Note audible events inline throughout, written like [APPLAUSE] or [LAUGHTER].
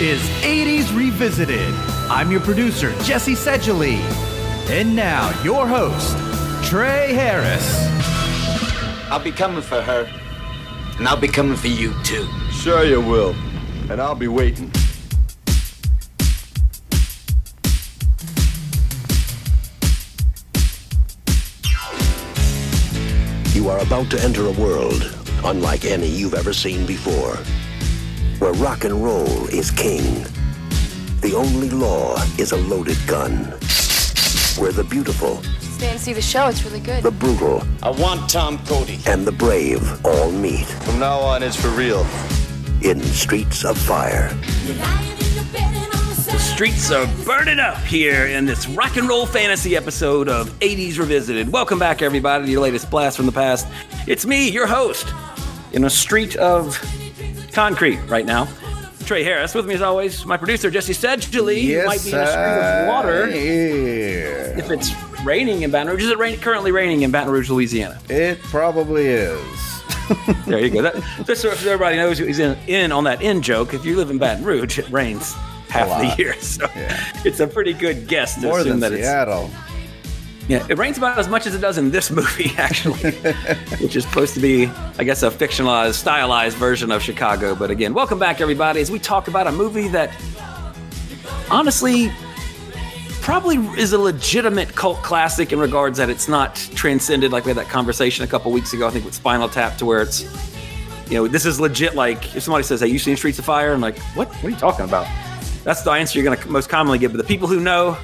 is 80s Revisited. I'm your producer, Jesse Sedgley. And now, your host, Trey Harris. I'll be coming for her, and I'll be coming for you too. Sure you will. And I'll be waiting. You are about to enter a world unlike any you've ever seen before, where rock and roll is king. The only law is a loaded gun. Where the beautiful, Stay and see the show. It's really good. the brutal, I want Tom Cody. and the brave all meet From now on, it's for real. in Streets of Fire. The streets are burning up here in this rock and roll fantasy episode of 80s Revisited. Welcome back, everybody, to your latest blast from the past. It's me, your host, in a street of concrete right now. Trey Harris, with me as always, my producer, Jesse Sedgley, who might be in a stream of water Yeah. if it's raining in Baton Rouge. Is it rain- currently raining in Baton Rouge, Louisiana? It probably is. [LAUGHS] There you go. That, just so everybody knows who's in, in on that in joke, if you live in Baton Rouge, it rains half the year. [LAUGHS] So Yeah. it's a pretty good guess to More assume than that it's Seattle. Yeah, it rains about as much as it does in this [LAUGHS] movie, actually, which is supposed to be, I guess, a fictionalized, stylized version of Chicago. But again, welcome back, everybody, as we talk about a movie that honestly probably is a legitimate cult classic in regards that it's not transcended like we had that conversation a couple weeks ago, I think, with Spinal Tap, to where it's, you know, this is legit. Like, if somebody says, Hey, you seen Streets of Fire? I'm like, What? What are you talking about? That's the answer you're going to most commonly get. But the people who know,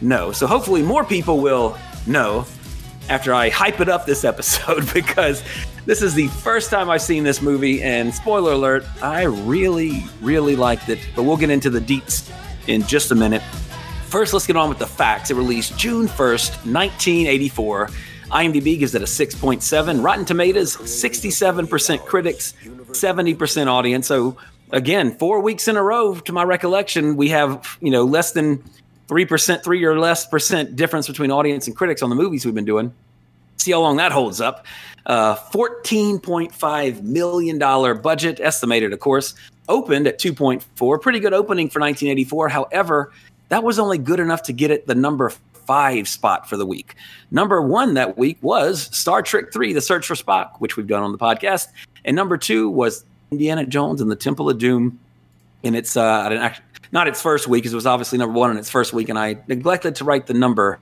know. So hopefully more people will know after I hype it up this episode [LAUGHS] because this is the first time I've seen this movie. And spoiler alert, I really, really liked it. But we'll get into the deets in just a minute. First, let's get on with the facts. It released June 1st, 1984. IMDb gives it a 6.7. Rotten Tomatoes, 67% critics, 70% audience. So, again, four weeks in a row, to my recollection, we have, you know, less than 3%, three or less percent difference between audience and critics on the movies we've been doing. See how long that holds up. Uh, $14.5 million budget, estimated, of course. Opened at 2.4. Pretty good opening for 1984. However, that was only good enough to get it the number five spot for the week. Number one that week was Star Trek 3, The Search for Spock, which we've done on the podcast. And number two was Indiana Jones and the Temple of Doom in its, uh, not its first week, because it was obviously number one in its first week. And I neglected to write the number.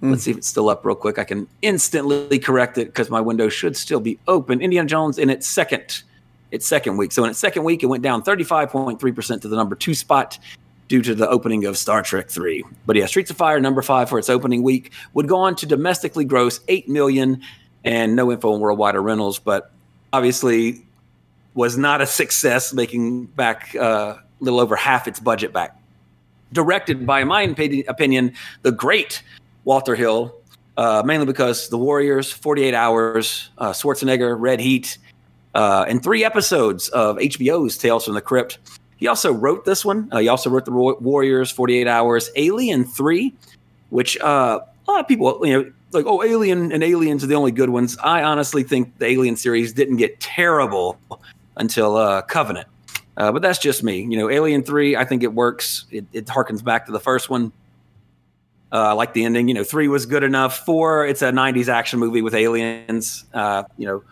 Let's see if it's still up real quick. I can instantly correct it because my window should still be open. Indiana Jones in its second, its second week. So in its second week, it went down 35.3% to the number two spot due to the opening of Star Trek 3. But yeah, Streets of Fire number 5 for its opening week would go on to domestically gross 8 million and no info on worldwide or rentals, but obviously was not a success making back uh, little over half its budget back. Directed by in my opinion the great Walter Hill, uh, mainly because The Warriors, 48 Hours, uh, Schwarzenegger, Red Heat, uh, and three episodes of HBO's Tales from the Crypt. He also wrote this one. Uh, he also wrote The Warriors, 48 Hours, Alien 3, which uh, a lot of people, you know, like, oh, Alien and Aliens are the only good ones. I honestly think the Alien series didn't get terrible until uh, Covenant. Uh, but that's just me. You know, Alien 3, I think it works. It, it harkens back to the first one. Uh, I like the ending. You know, three was good enough. Four, it's a '90s action movie with aliens. Uh, you know,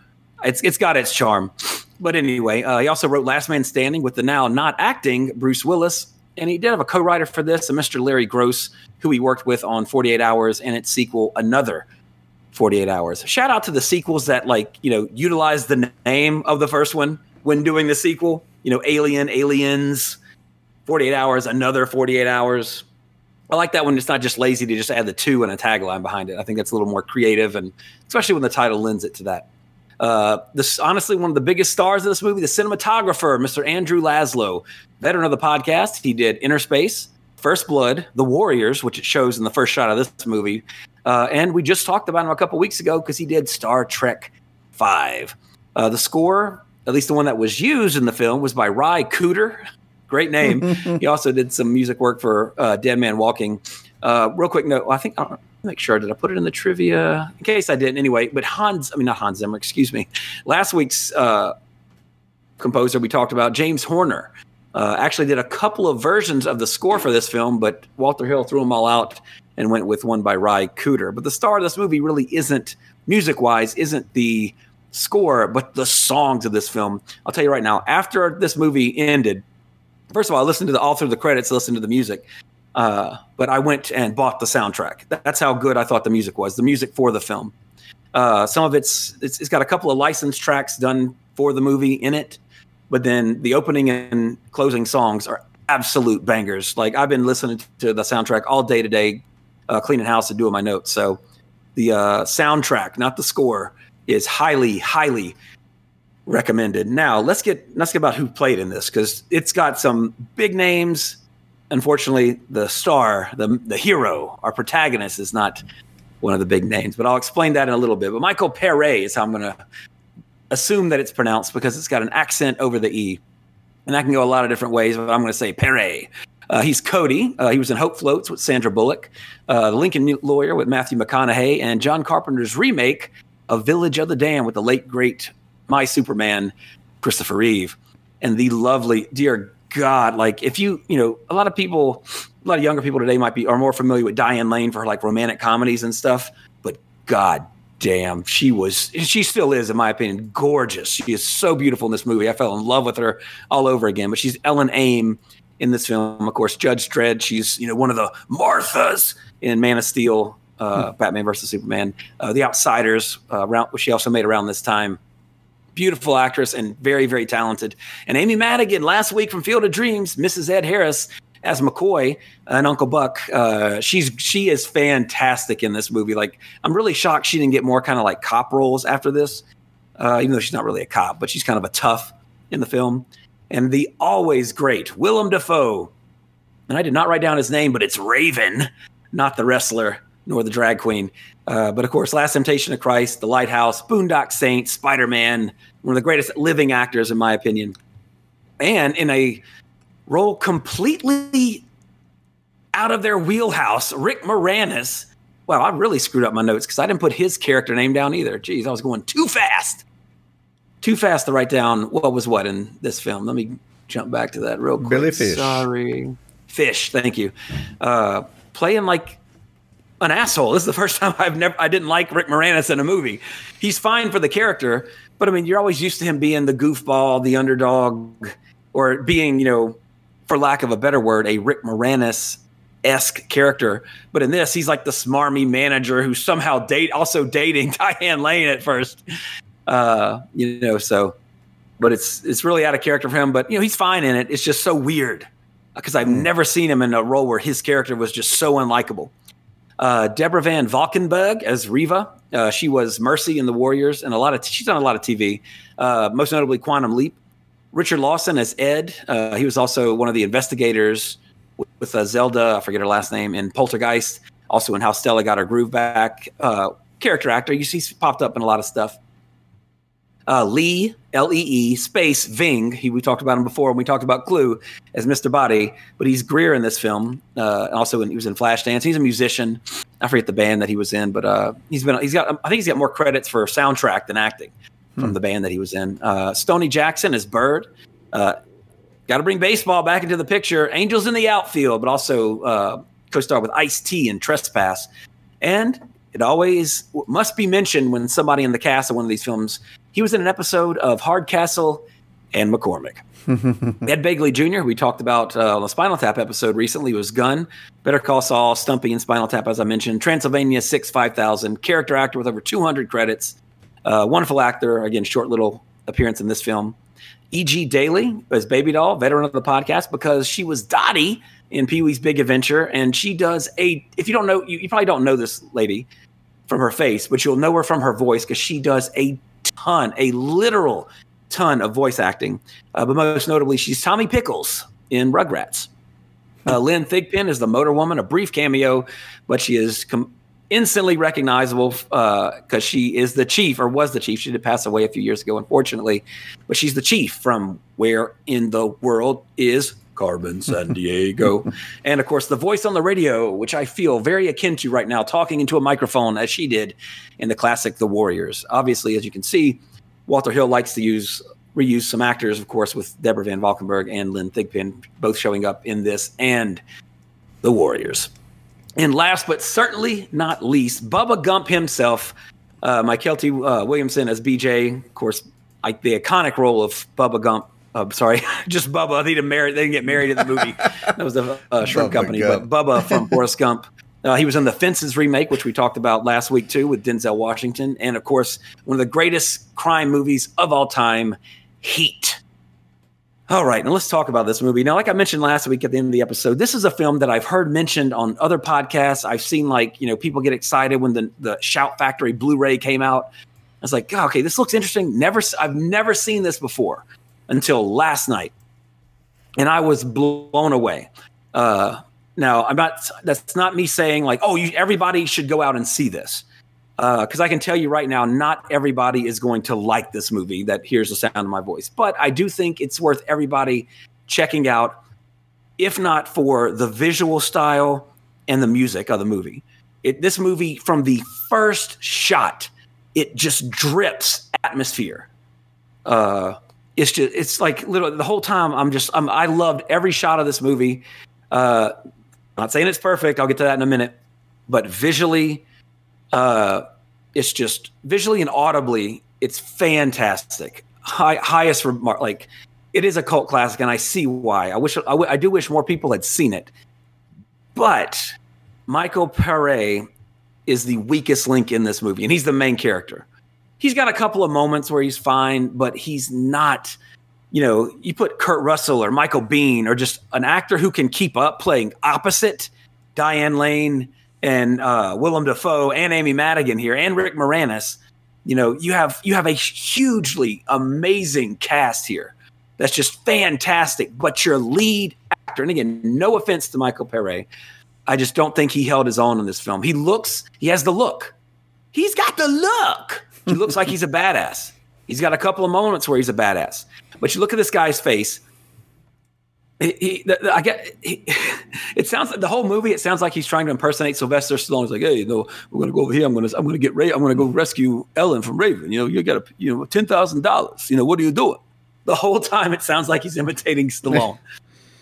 it's it's got its charm. But anyway, uh, he also wrote Last Man Standing with the now not acting Bruce Willis, and he did have a co-writer for this, a Mr. Larry Gross, who he worked with on 48 Hours and its sequel, Another 48 Hours. Shout out to the sequels that like you know utilize the name of the first one when doing the sequel. You know, Alien, Aliens, 48 Hours, Another 48 Hours. I like that one. it's not just lazy to just add the two and a tagline behind it. I think that's a little more creative, and especially when the title lends it to that. Uh, this honestly one of the biggest stars of this movie, the cinematographer, Mr. Andrew Laszlo, veteran of the podcast. He did Inner Space, First Blood, The Warriors, which it shows in the first shot of this movie, uh, and we just talked about him a couple weeks ago because he did Star Trek Five. Uh, the score, at least the one that was used in the film, was by Ry Cooder. Great name. [LAUGHS] he also did some music work for uh, Dead Man Walking. Uh, real quick note, I think I'll make sure did I put it in the trivia in case I didn't anyway. But Hans, I mean not Hans Zimmer, excuse me. Last week's uh, composer we talked about James Horner uh, actually did a couple of versions of the score for this film, but Walter Hill threw them all out and went with one by Ry Cooder. But the star of this movie really isn't music wise, isn't the score, but the songs of this film. I'll tell you right now, after this movie ended, first of all, I listened to the all through the credits, listened to the music. Uh, but I went and bought the soundtrack. That's how good I thought the music was. The music for the film. Uh, some of it's, it's it's got a couple of licensed tracks done for the movie in it, but then the opening and closing songs are absolute bangers. Like I've been listening to the soundtrack all day today, uh, cleaning house and doing my notes. So the uh, soundtrack, not the score, is highly, highly recommended. Now let's get let's get about who played in this because it's got some big names. Unfortunately, the star, the the hero, our protagonist is not one of the big names, but I'll explain that in a little bit. But Michael Paré is how I'm going to assume that it's pronounced because it's got an accent over the e, and that can go a lot of different ways. But I'm going to say Pere. Uh, he's Cody. Uh, he was in Hope Floats with Sandra Bullock, uh, The Lincoln Lawyer with Matthew McConaughey, and John Carpenter's remake of Village of the Damned with the late great My Superman, Christopher Reeve, and the lovely dear God, like if you you know a lot of people, a lot of younger people today might be are more familiar with Diane Lane for her like romantic comedies and stuff, but God damn, she was, she still is, in my opinion, gorgeous. She is so beautiful in this movie. I fell in love with her all over again. But she's Ellen Aim in this film. Of course, Judge Dredd. She's you know one of the Marthas in Man of Steel, uh. Batman versus Superman. Uh, the Outsiders. Uh, around, she also made around this time. Beautiful actress and very very talented. And Amy Madigan last week from Field of Dreams, Mrs. Ed Harris as McCoy and Uncle Buck. Uh, she's she is fantastic in this movie. Like I'm really shocked she didn't get more kind of like cop roles after this, uh, even though she's not really a cop, but she's kind of a tough in the film and the always great Willem Dafoe. And I did not write down his name, but it's Raven, not the wrestler nor the drag queen. Uh, but of course, Last Temptation of Christ, The Lighthouse, Boondock Saints, Spider Man, one of the greatest living actors, in my opinion. And in a role completely out of their wheelhouse, Rick Moranis. Wow, I really screwed up my notes because I didn't put his character name down either. Jeez, I was going too fast too fast to write down what was what in this film. Let me jump back to that real quick. Billy Fish. Sorry. Fish, thank you. Uh, playing like an asshole. This is the first time I've never I didn't like Rick Moranis in a movie. He's fine for the character, but I mean you're always used to him being the goofball, the underdog, or being, you know, for lack of a better word, a Rick Moranis esque character. But in this, he's like the smarmy manager who's somehow date also dating [LAUGHS] Diane Lane at first. Uh, you know, so but it's it's really out of character for him. But you know, he's fine in it. It's just so weird because I've mm. never seen him in a role where his character was just so unlikable. Uh, Deborah Van Valkenburgh as Riva. Uh, she was Mercy in the Warriors, and a lot of t- she's done a lot of TV. Uh, most notably, Quantum Leap. Richard Lawson as Ed. Uh, he was also one of the investigators with, with uh, Zelda. I forget her last name in Poltergeist. Also in How Stella Got Her Groove Back. Uh, character actor. You see, popped up in a lot of stuff. Uh, Lee, L E E, space Ving. He, we talked about him before when we talked about Clue as Mr. Body, but he's Greer in this film. Uh, also, in, he was in Flashdance. He's a musician. I forget the band that he was in, but uh, he's been. He's got. I think he's got more credits for soundtrack than acting from hmm. the band that he was in. Uh, Stoney Jackson is Bird. Uh, got to bring baseball back into the picture. Angels in the outfield, but also uh, co-star with Ice T in Trespass. And it always must be mentioned when somebody in the cast of one of these films he was in an episode of Hardcastle and McCormick. [LAUGHS] Ed Begley Jr., we talked about uh, on the Spinal Tap episode recently, was Gunn, Better Call Saul, Stumpy, and Spinal Tap, as I mentioned. Transylvania 6 5000, character actor with over 200 credits. Uh, wonderful actor, again, short little appearance in this film. E.G. Daily as Baby Doll, veteran of the podcast, because she was Dottie in Pee Wee's Big Adventure. And she does a, if you don't know, you, you probably don't know this lady from her face, but you'll know her from her voice because she does a ton, a literal ton of voice acting. Uh, but most notably, she's Tommy Pickles in Rugrats. Uh, Lynn Thigpen is the Motor Woman, a brief cameo, but she is com- instantly recognizable because uh, she is the chief, or was the chief. She did pass away a few years ago, unfortunately, but she's the chief from Where in the World is Carmen Sandiego. [LAUGHS] and of course, the voice on the radio, which I feel very akin to right now, talking into a microphone as she did in the classic The Warriors. Obviously, as you can see, Walter Hill likes to use reused some actors, of course, with Deborah Van Valkenburgh and Lynn Thigpen both showing up in this and the Warriors. And last but certainly not least, Bubba Gump himself, uh, Mykelti uh, Williamson as BJ, of course, like the iconic role of Bubba Gump. Uh, sorry, [LAUGHS] just Bubba. They didn't marry. They didn't get married in the movie. That was the uh, shrimp Bubba company. Gump. But Bubba from [LAUGHS] Forrest Gump. Uh, he was in the Fences remake, which we talked about last week too, with Denzel Washington, and of course, one of the greatest crime movies of all time, Heat. All right, now let's talk about this movie. Now, like I mentioned last week at the end of the episode, this is a film that I've heard mentioned on other podcasts. I've seen like you know people get excited when the the Shout Factory Blu-ray came out. I was like, "God, okay, this looks interesting. Never, I've never seen this before until last night, and I was blown away. Uh, now, I'm not. That's not me saying like, oh, you, everybody should go out and see this, because I can tell you right now, not everybody is going to like this movie that hears the sound of my voice. But I do think it's worth everybody checking out, if not for the visual style and the music of the movie. It, this movie, from the first shot, it just drips atmosphere. Uh, it's just, it's like literally the whole time. I'm just, I'm, I loved every shot of this movie. Uh, not saying it's perfect. I'll get to that in a minute, but visually, uh, it's just visually and audibly, it's fantastic. High, highest remark, like it is a cult classic, and I see why. I wish I, w- I do wish more people had seen it, but Michael Paré is the weakest link in this movie, and he's the main character. He's got a couple of moments where he's fine, but he's not. You know, you put Kurt Russell or Michael Biehn or just an actor who can keep up playing opposite Diane Lane and uh, Willem Dafoe and Amy Madigan here and Rick Moranis. You know, you have you have a hugely amazing cast here. That's just fantastic. But your lead actor, and again, no offense to Michael Paré, I just don't think he held his own in this film. He looks, he has the look. He's got the look. He looks like he's a badass. He's got a couple of moments where he's a badass. But you look at this guy's face. He, he, I get. He, [LAUGHS] it sounds like the whole movie. It sounds like he's trying to impersonate Sylvester Stallone. He's like, "Hey, you know, we're gonna go over here. I'm gonna, I'm gonna get Ray. I'm gonna go rescue Ellen from Raven. You know, you got a, you know, ten thousand dollars. You know, what are you doing?" The whole time, it sounds like he's imitating Stallone.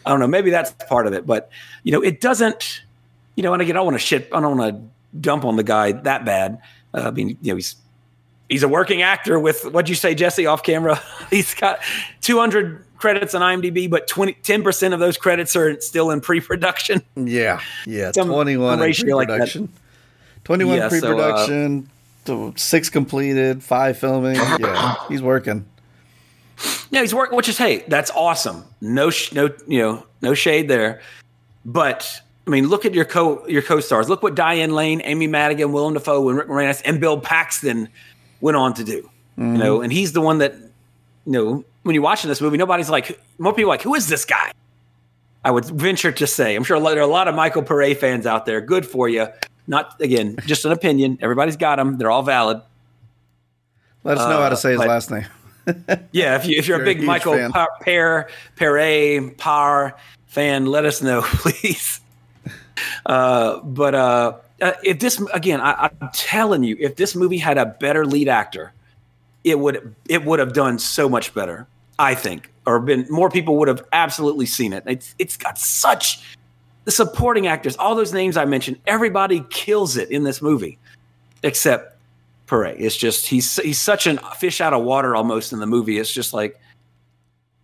I don't know. Maybe that's part of it, but you know, it doesn't. You know, and again, I want to shit. I don't want to dump on the guy that bad. Uh, I mean, you know, he's he's a working actor with what'd you say, Jesse, off camera? [LAUGHS] he's got 200 credits on IMDb, but 20, 10% of those credits are still in pre-production. Yeah, yeah. Some 21 in ratio like that. pre-production. 21 Yeah, so, uh, pre-production. six completed. Five filming. Yeah, he's working. No, he's working, which is hey, that's awesome. No, sh- no, you know, no shade there. But I mean, look at your co your co-stars. Look what Diane Lane, Amy Madigan, Willem Dafoe, and Rick Moranis, and Bill Paxton went on to do. You know, and he's the one that you know when you're watching this movie, nobody's like more people are like, who is this guy? I would venture to say, I'm sure there are a lot of Michael Paré fans out there. Good for you. Not again, just an opinion. Everybody's got them. They're all valid. Let us know how to Uh, say his but- last name. [LAUGHS] Yeah, if, you, if you're, You're a a big huge Michael fan. Pa- Pear, Pere, Par fan, let us know, [LAUGHS] please. Uh, but uh, uh, if this again, I, I'm telling you, if this movie had a better lead actor, it would it would have done so much better. I think, or been more people would have absolutely seen it. It's it's got such the supporting actors, all those names I mentioned, everybody kills it in this movie, except Pere. It's just he's he's such a fish out of water almost in the movie. It's just like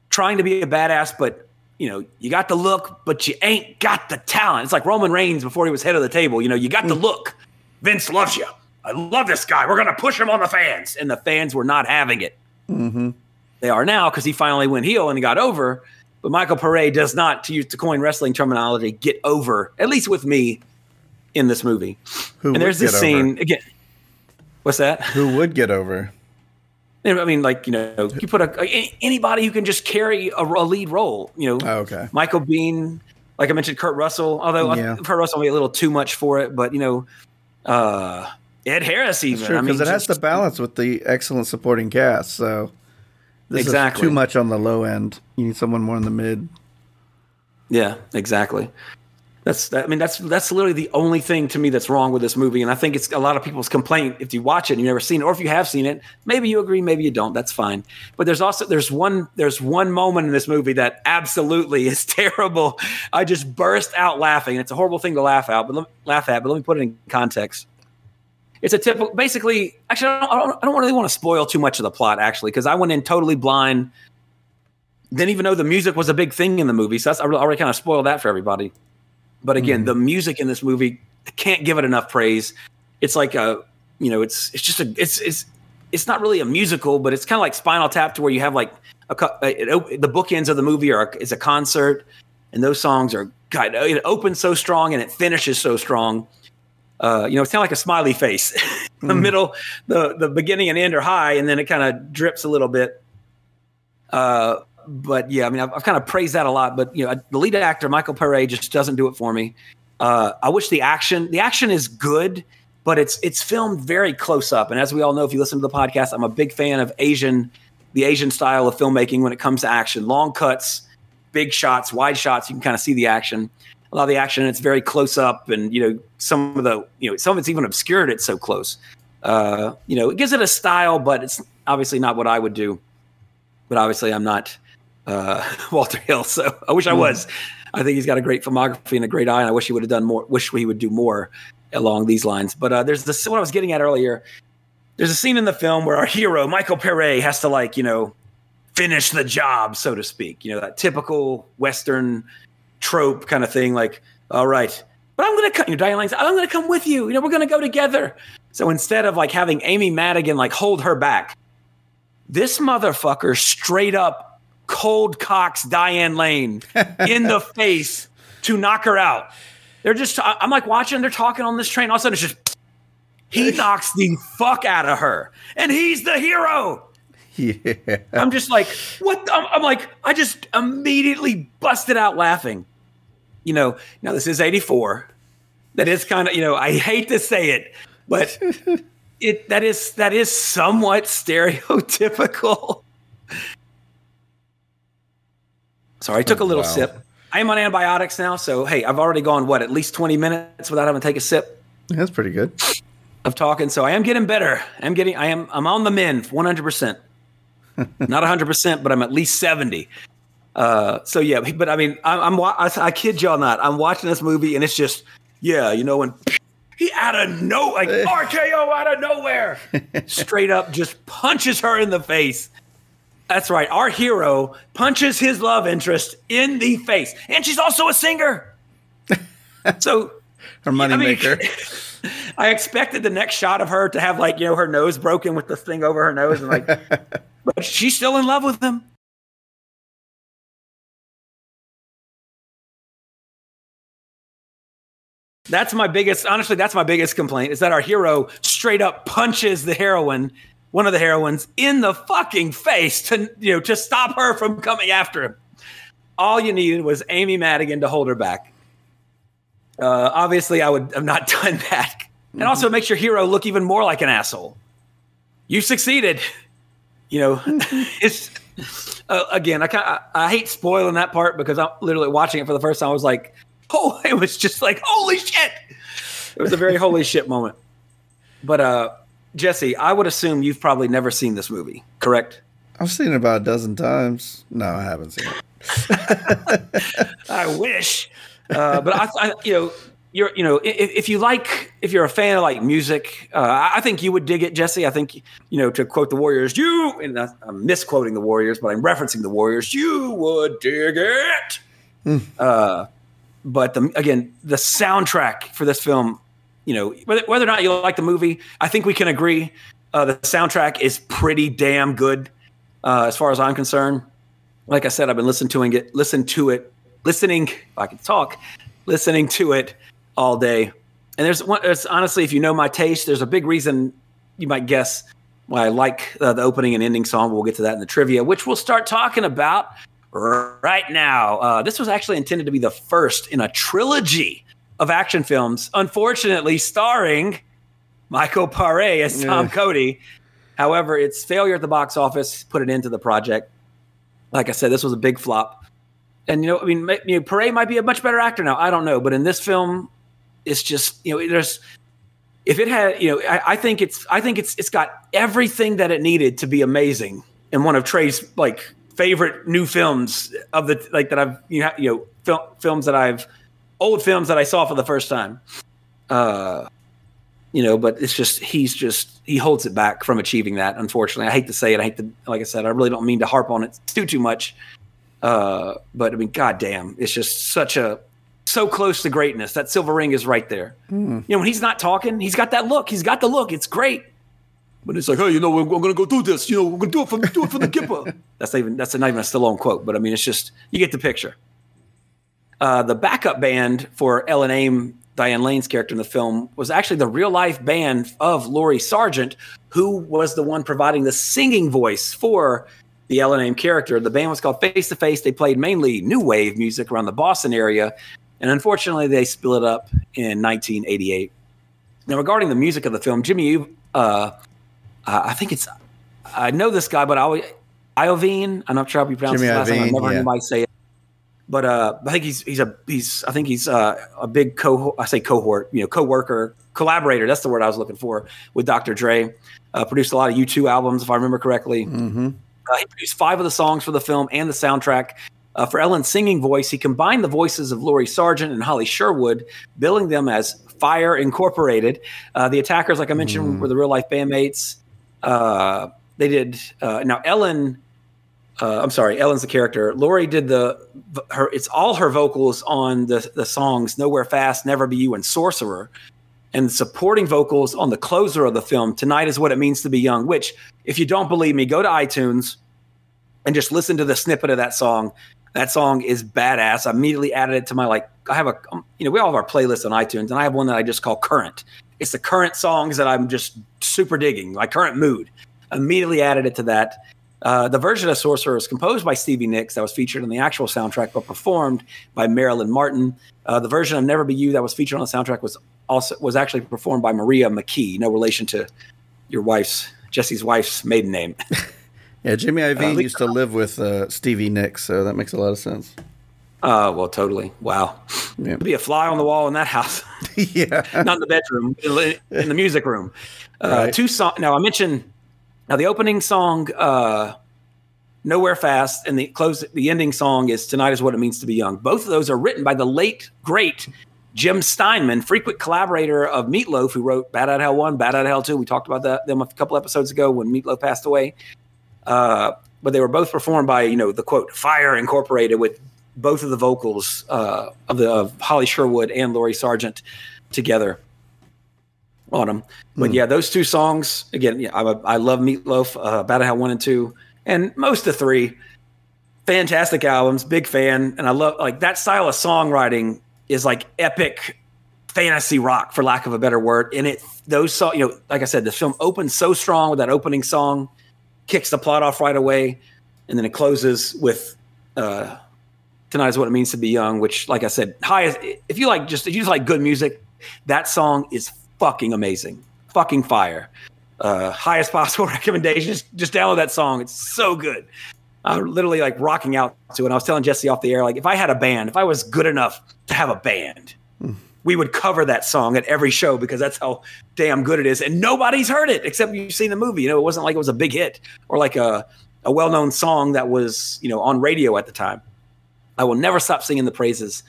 trying to be a badass, but you know, you got the look, but you ain't got the talent. It's like Roman Reigns before he was head of the table. You know, you got the mm. look. Vince loves you. I love this guy. We're gonna push him on the fans, and the fans were not having it. Mm-hmm. They are now because he finally went heel and he got over. But Michael Paré does not, to use to coin wrestling terminology, get over. At least with me in this movie. Who and there's this scene over? again. What's that? Who would get over? I mean, like you know, you put a a- anybody who can just carry a, a lead role. You know, Oh, okay. Michael Biehn, like I mentioned, Kurt Russell. Although Yeah. Kurt Russell may be a little too much for it, but you know, uh, Ed Harris even. Sure, I because mean, it has to balance with the excellent supporting cast. So this Exactly. is too much on the low end. You need someone more in the mid. Yeah, exactly. That's that, I mean that's that's literally the only thing to me that's wrong with this movie, and I think it's a lot of people's complaint. If you watch it and you've never seen it, or if you have seen it, maybe you agree, maybe you don't. That's fine. But there's also there's one there's one moment in this movie that absolutely [LAUGHS] is terrible. I just burst out laughing. It's a horrible thing to laugh out, but let, laugh at. But let me put it in context. It's a typical, basically. Actually, I don't, I don't, I don't really want to spoil too much of the plot, actually, because I went in totally blind. Didn't even know the music was a big thing in the movie, so I already kind of spoiled that for everybody. But again, mm-hmm. the music in this movie can't give it enough praise. It's like a, you know, it's it's just a it's it's it's not really a musical, but it's kind of like Spinal Tap, to where you have like a, it, the bookends of the movie are is a concert, and those songs are God. It opens so strong and it finishes so strong. Uh, you know, it's kind of like a smiley face. [LAUGHS] the mm. middle, the the beginning and end are high, and then it kind of drips a little bit. Uh, but yeah, I mean, I've, I've, kind of praised that a lot. But you know, the lead actor Michael Paré just doesn't do it for me. Uh, I wish the action the action is good, but it's it's filmed very close up. And as we all know, if you listen to the podcast, I'm a big fan of Asian the Asian style of filmmaking when it comes to action. Long cuts, big shots, wide shots. You can kind of see the action. A lot of the action, it's very close up, and you know some of the you know some of it's even obscured. It's so close. Uh, you know, it gives it a style, but it's obviously not what I would do. But obviously, I'm not uh, [LAUGHS] Walter Hill. So I wish I was. I think he's got a great filmography and a great eye, and I wish he would have done more. Wish he would do more along these lines. But uh, there's this what I was getting at earlier. There's a scene in the film where our hero Michael Paré has to like you know finish the job, so to speak. You know that typical Western trope kind of thing. Like, all right, but I'm gonna come. You know, Diane Lane's, I'm gonna come with you. You know, we're gonna go together. So instead of like having Amy Madigan like hold her back, this motherfucker straight up cold cocks Diane Lane in the [LAUGHS] face to knock her out. They're just, I'm like watching, they're talking on this train. All of a sudden, it's just, he [LAUGHS] knocks the fuck out of her. And he's the hero. Yeah. I'm just like, what? I'm, I'm like, I just immediately busted out laughing. You know, now this is 84. That is kind of, you know, I hate to say it, but [LAUGHS] it that is that is somewhat stereotypical Sorry, I took a little wow. sip. I am on antibiotics now, so hey, I've already gone what at least twenty minutes without having to take a sip. That's pretty good. Of talking, so I am getting better. I'm getting. I am. I'm on the mend, one hundred percent. [LAUGHS] Not hundred percent, but I'm at least seventy. Uh, so yeah, but I mean, I'm, I'm I, I kid y'all not. I'm watching this movie, and it's just yeah, you know, when he out of no like [LAUGHS] RKO out of nowhere, [LAUGHS] straight up just punches her in the face. That's right. Our hero punches his love interest in the face, and she's also a singer. [LAUGHS] So, her moneymaker. I, mean, [LAUGHS] I expected the next shot of her to have like you know her nose broken with the thing over her nose, and like, [LAUGHS] but she's still in love with him. That's my biggest, honestly, that's my biggest complaint is that our hero straight up punches the heroine one of the heroines in the fucking face to you know to stop her from coming after him. All you needed was Amy Madigan to hold her back. Uh, obviously, I would have not [LAUGHS] done that, and also it makes your hero look even more like an asshole. You succeeded. You know, [LAUGHS] it's uh, again. I, I I hate spoiling that part because I'm literally watching it for the first time. I was like, oh, [LAUGHS] it was just like holy shit. It was a very holy shit moment. But uh, Jesse, I would assume you've probably never seen this movie, correct? I've seen it about a dozen times. No, I haven't seen it. I wish, uh, but I, I, you know, you're, you know, if, if, you like, if you're a fan of like music, uh, I think you would dig it, Jesse. I think, you know, to quote the Warriors, you, and I'm misquoting the Warriors, but I'm referencing the Warriors, you would dig it. Mm. Uh, but the, again, the soundtrack for this film you know, whether, whether or not you like the movie, I think we can agree uh, the soundtrack is pretty damn good uh, as far as I'm concerned. Like I said, I've been listening to it, listen to it, listening. If I can talk, listening to it all day. And there's one. Honestly, if you know my taste, there's a big reason you might guess why I like uh, the opening and ending song. We'll get to that in the trivia, which we'll start talking about right now. Uh, this was actually intended to be the first in a trilogy of action films, unfortunately starring Michael Paré as Tom yeah. Cody. However, its failure at the box office put an end to the project. Like I said, this was a big flop. and you know, I mean, you know, Pere might be a much better actor now. I don't know, but in this film, it's just you know, there's if it had, you know, I, I think it's I think it's it's got everything that it needed to be amazing and one of Trey's like favorite new films of the like that I've you know, you know fil- films that I've old films that I saw for the first time. Uh, you know, but it's just he's just he holds it back from achieving that. Unfortunately, I hate to say it. I hate to like I said. I really don't mean to harp on it too too much. Uh, but I mean, goddamn, it's just such a so close to greatness. That silver ring is right there. You know, when he's not talking, he's got that look. He's got the look. It's great. But it's like, hey, you know, we're, we're going to go do this. You know, we're going to do it for do it for the [LAUGHS] Kipper. that's not even that's not even a Stallone quote. But I mean, it's just you get the picture. Uh, the backup band for Ellen Aim, Diane Lane's character in the film, was actually the real life band of Laurie Sargent, who was the one providing the singing voice for the Ellen Aim character. The band was called Face to Face. They played mainly new wave music around the Boston area, and unfortunately, they split up in 1988. Now, regarding the music of the film, Jimmy, uh, I think it's, I know this guy, but I always, Iovine. I'm not sure how you pronounce Jimmy his last name. Iovine, never yeah. anybody say it. But uh, I think he's he's a he's I think he's uh, a big co I say cohort you know coworker collaborator that's the word I was looking for with Dr. Dre. Uh, produced a lot of U2 albums if I remember correctly. Mm-hmm. Uh, he produced five of the songs for the film and the soundtrack. Uh, for Ellen's singing voice, he combined the voices of Laurie Sargent and Holly Sherwood, billing them as Fire Incorporated. Uh, the attackers, like I mentioned, were the real life bandmates. Uh, they did uh, now. Ellen, uh, I'm sorry, Ellen's the character. Laurie did the her. It's all her vocals on the the songs "Nowhere Fast," "Never Be You," and "Sorcerer." and supporting vocals on the closer of the film, Tonight is What It Means to Be Young, which, if you don't believe me, go to iTunes and just listen to the snippet of that song. That song is badass. I immediately added it to my, like, I have a, um, you know, we all have our playlist on iTunes, and I have one that I just call Current. It's the current songs that I'm just super digging, my current mood. Immediately added it to that. Uh, the version of Sorcerer was composed by Stevie Nicks that was featured in the actual soundtrack, but performed by Marilyn Martin. Uh, the version of Never Be You that was featured on the soundtrack was also was actually performed by Maria McKee, no relation to your wife's Jesse's wife's maiden name. [LAUGHS] Yeah, Jimmy Iovine we- used to live with uh, Stevie Nicks, so that makes a lot of sense. Uh, well, totally. Wow, Yeah. be a fly on the wall in that house. [LAUGHS] yeah. not in the bedroom, in the music room. Uh, Right. Two songs. Now I mentioned now the opening song, uh, "Nowhere Fast," and the close. The ending song is "Tonight Is What It Means to Be Young." Both of those are written by the late great Jim Steinman, frequent collaborator of Meatloaf, who wrote "Bat Out of Hell One," "Bat Out of Hell Two. We talked about that them a couple episodes ago when Meatloaf passed away. Uh, but they were both performed by you know the quote Fire Incorporated with both of the vocals uh, of the of Holly Sherwood and Laurie Sargent together on them. But yeah, those two songs again. Yeah, I, I love Meatloaf, uh, Bat Out of Hell one and two, and most of three. Fantastic albums, big fan, and I love like that style of songwriting is like epic fantasy rock, for lack of a better word. And it those song, you know, like I said, the film opens so strong with that opening song, kicks the plot off right away, and then it closes with uh, tonight is what it means to be young which like i said highest if you like just if you just like good music that song is fucking amazing. Fucking fire. Uh highest [LAUGHS] possible recommendation. Just, download that song. It's so good. I'm literally like rocking out to it. I was telling jesse off the air like if i had a band if i was good enough to have a band we would cover that song at every show because that's how damn good it is. And nobody's heard it except you've seen the movie. You know it wasn't like it was a big hit or like a a well-known song that was you know on radio at the time. I will never stop singing the praises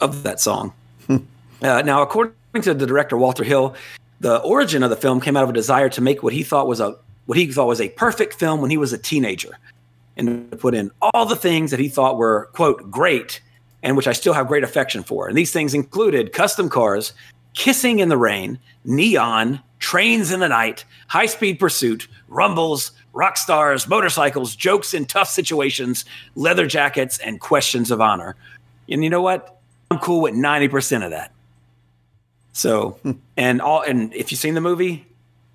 of that song. uh, now, according to the director Walter Hill, the origin of the film came out of a desire to make what he thought was a what he thought was a perfect film when he was a teenager, and to put in all the things that he thought were quote great and which I still have great affection for. And these things included custom cars, kissing in the rain, neon, trains in the night, high speed pursuit, rumbles, rock stars, motorcycles, jokes in tough situations, leather jackets, and questions of honor. And you know what? I'm cool with 90% of that. So, and all, and if you've seen the movie,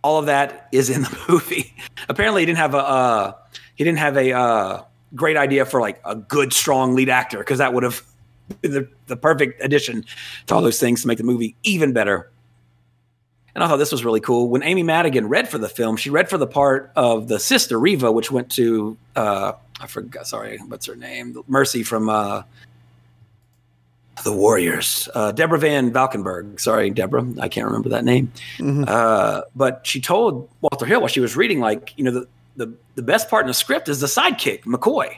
all of that is in the [LAUGHS] movie. Apparently, he didn't have a, uh, he didn't have a uh, great idea for like a good, strong lead actor because that would have [LAUGHS] been the, the perfect addition to all those things to make the movie even better. And I thought this was really cool. When Amy Madigan read for the film, she read for the part of the sister Reva, which went to uh, I forgot. Sorry, what's her name? Mercy from uh, the Warriors. Uh, Deborah Van Valkenburgh. Sorry, Deborah. I can't remember that name. Uh, but she told Walter Hill while she was reading, like, you know, the, the, the best part in the script is the sidekick, McCoy.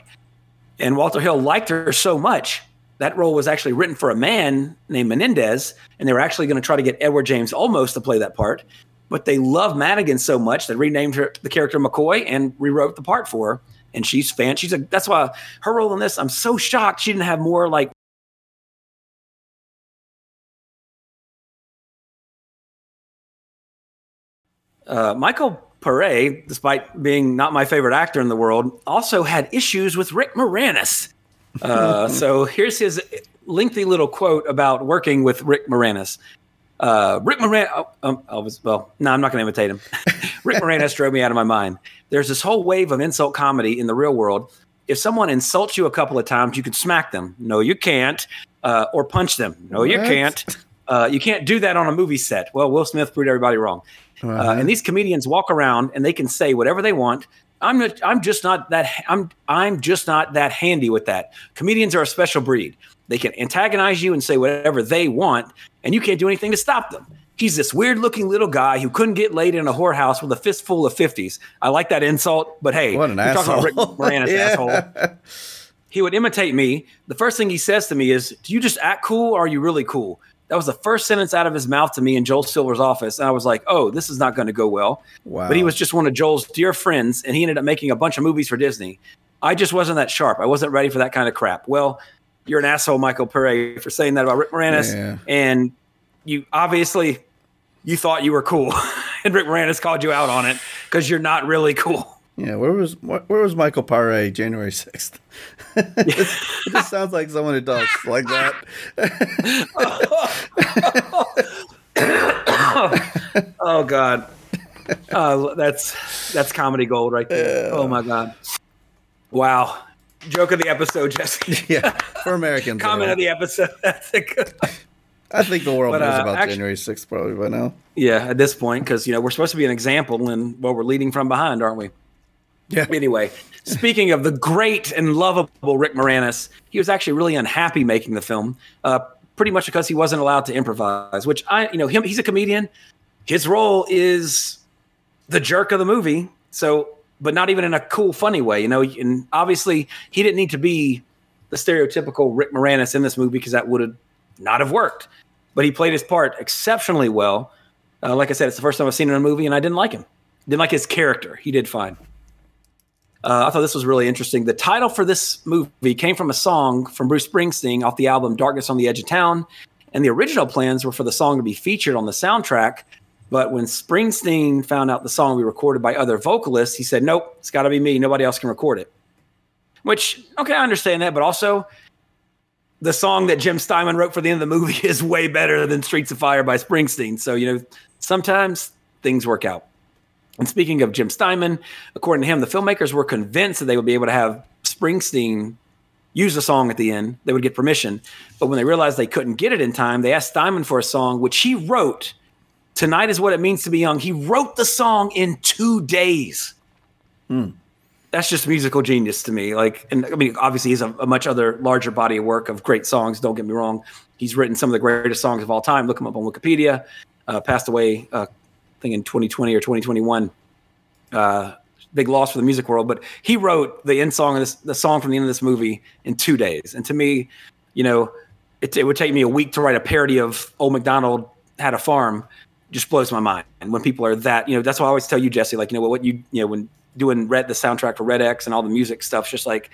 And Walter Hill liked her so much. That role was actually written for a man named Menendez, and they were actually going to try to get Edward James Olmos to play that part. But they loved Madigan so much they renamed her the character McCoy and rewrote the part for her. And she's fan. She's a. That's why her role in this. I'm so shocked she didn't have more like uh, Michael Paré, despite being not my favorite actor in the world, also had issues with Rick Moranis. Uh, [LAUGHS] so here's his lengthy little quote about working with Rick Moranis. Uh, Rick Moranis, oh, um, I was, well, no, I'm not going to imitate him. [LAUGHS] Rick Moranis drove me out of my mind. There's this whole wave of insult comedy in the real world. If someone insults you a couple of times, you can smack them. No, you can't. Uh, or punch them. No, you can't. Uh, you can't do that on a movie set. Well, Will Smith proved everybody wrong. Uh, and these comedians walk around and they can say whatever they want. I'm not, I'm just not that I'm I'm just not that handy with that. Comedians are a special breed. They can antagonize you and say whatever they want, and you can't do anything to stop them. He's this weird looking little guy who couldn't get laid in a whorehouse with a fistful of 50s. I like that insult, but hey, What an about Rick. [LAUGHS] Moranis, Yeah. asshole. He would imitate me. The first thing he says to me is, Do you just act cool or are you really cool? That was the first sentence out of his mouth to me in Joel Silver's office. And I was like, oh, this is not going to go well. Wow. But he was just one of Joel's dear friends, and he ended up making a bunch of movies for Disney. I just wasn't that sharp. I wasn't ready for that kind of crap. Well, you're an asshole, Michael Paré, for saying that about Rick Moranis. Yeah. And you obviously you thought you were cool. [LAUGHS] and Rick Moranis called you out on it because you're not really cool. Yeah, where was where was Michael Paré January sixth? [LAUGHS] it [LAUGHS] just sounds like someone who talks like that. [LAUGHS] Oh God. Uh, that's that's comedy gold right there. Oh my God. Wow. Joke of the episode, Jesse. Yeah, for Americans. Comment uh, of the episode. That's a good. I think the world But, knows uh, about actu- January sixth probably by now. Yeah, at this point, because you know we're supposed to be an example, and well, we're leading from behind, aren't we? Yeah. Anyway, speaking of the great and lovable Rick Moranis, he was actually really unhappy making the film, uh, pretty much because he wasn't allowed to improvise. Which I, you know, him, he's a comedian. His role is the jerk of the movie. So, but not even in a cool, funny way, you know. And obviously, he didn't need to be the stereotypical Rick Moranis in this movie because that would have not have worked. But he played his part exceptionally well. Uh, like I said, it's the first time I've seen him in a movie, and I didn't like him. Didn't like his character. He did fine. Uh, I thought this was really interesting. The title for this movie came from a song from Bruce Springsteen off the album Darkness on the Edge of Town. And the original plans were for the song to be featured on the soundtrack. But when Springsteen found out the song we recorded by other vocalists, he said, Nope, it's got to be me. Nobody else can record it. Which, okay, I understand that. But also, the song that Jim Steinman wrote for the end of the movie [LAUGHS] is way better than Streets of Fire by Springsteen. So, you know, sometimes things work out. And speaking of Jim Steinman, according to him, the filmmakers were convinced that they would be able to have Springsteen use the song at the end. They would get permission. But when they realized they couldn't get it in time, they asked Steinman for a song, which he wrote. Tonight is what it means to be young. He wrote the song in two days. That's just musical genius to me. Like, and I mean, obviously, he's a, a much other larger body of work of great songs. Don't get me wrong. He's written some of the greatest songs of all time. Look him up on Wikipedia. Uh, passed away, uh, think in 2020 or 2021. Uh, big loss for the music world. But he wrote the end song of this, the song from the end of this movie in two days. And to me, you know, it, it would take me a week to write a parody of Old McDonald had a farm. Just blows my mind. And when people are that, you know, that's why I always tell you, Jesse, like, you know, what, what you, you know, when doing Red, the soundtrack for Red X and all the music stuff, it's just like,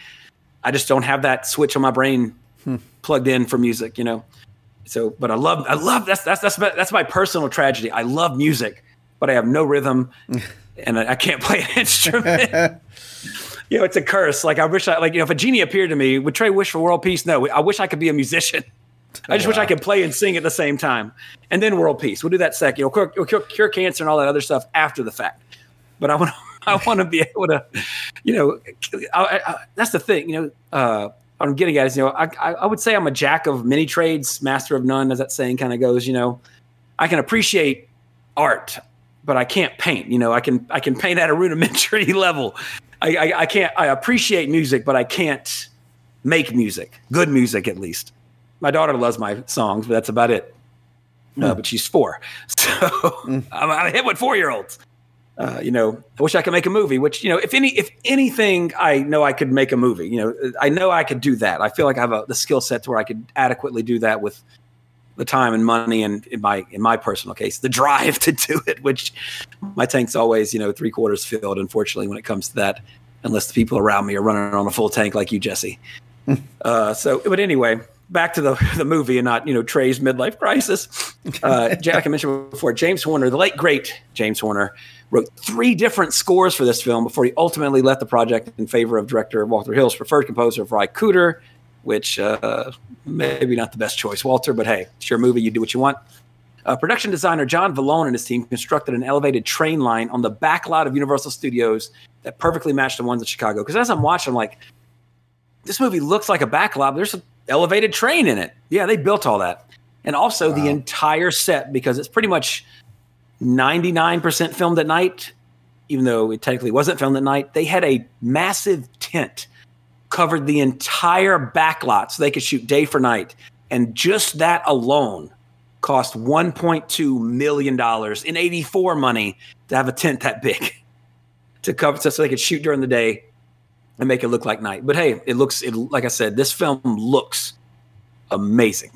I just don't have that switch on my brain plugged in for music, you know? So, but I love, I love, that's, that's, that's, my, that's my personal tragedy. I love music, but I have no rhythm and I, can't [LAUGHS] play an instrument. [LAUGHS] you know, it's a curse. Like I wish I, like, you know, if a genie appeared to me, would Trey wish for world peace? No, I wish I could be a musician. I just wish I could play and sing at the same time, and then world peace. We'll do that second. You know, cure, cure, cure cancer and all that other stuff after the fact. But I want, to, [LAUGHS] I want to be able to, you know, I, I, that's the thing. You know, uh, I'm getting at is, you know, I, I would say I'm a jack of many trades, master of none, as that saying kind of goes. You know, I can appreciate art, but I can't paint. You know, I can I can paint at a rudimentary [LAUGHS] level. I, I, I can't. I appreciate music, but I can't make music. Good music, at least. My daughter loves my songs, but that's about it. Uh, but she's four, [LAUGHS] so I'm, I'm hit with four year olds. Uh, you know, I wish I could make a movie. Which you know, if any, if anything, I know I could make a movie. You know, I know I could do that. I feel like I have a, the skill set to where I could adequately do that with the time and money, and in my in my personal case, the drive [LAUGHS] to do it. Which my tank's always, you know, three quarters filled. Unfortunately, when it comes to that, unless the people around me are running on a full tank like you, Jesse. uh, so, but anyway, back to the the movie and not you know Trey's midlife crisis. [LAUGHS] Uh, Jack, I mentioned before, James Horner, the late great James Horner, wrote three different scores for this film before he ultimately left the project in favor of director Walter Hill's preferred composer, Ry Cooder, which uh, maybe not the best choice, Walter, but hey, it's your movie, you do what you want. Uh, production designer John Vallone and his team constructed an elevated train line on the back lot of Universal Studios that perfectly matched the ones in Chicago. Because as I'm watching, I'm like, this movie looks like a back lot. There's an elevated train in it. Yeah, they built all that. And also the entire set, because it's pretty much 99% filmed at night, even though it technically wasn't filmed at night, they had a massive tent covered the entire back lot so they could shoot day for night. And just that alone cost $1.2 million in 84 money to have a tent that big [LAUGHS] to cover so they could shoot during the day and make it look like night. But hey, it looks, it, like I said, this film looks amazing.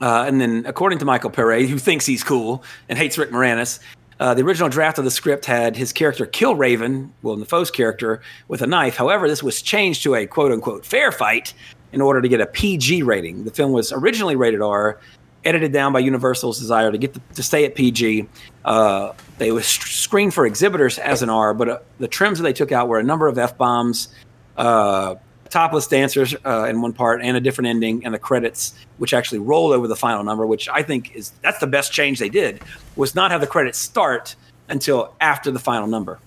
Uh, and then, according to Michael Paré, who thinks he's cool and hates Rick Moranis, uh, the original draft of the script had his character kill Raven, Willem Dafoe's character, with a knife. However, this was changed to a quote unquote fair fight in order to get a PG rating. The film was originally rated R, edited down by Universal's desire to get the, to stay at PG. Uh, they was screened for exhibitors as an R, but uh, the trims that they took out were a number of f bombs, uh, topless dancers uh, in one part, and a different ending, and the credits, which actually roll over the final number, which I think is that's the best change they did was not have the credits start until after the final number.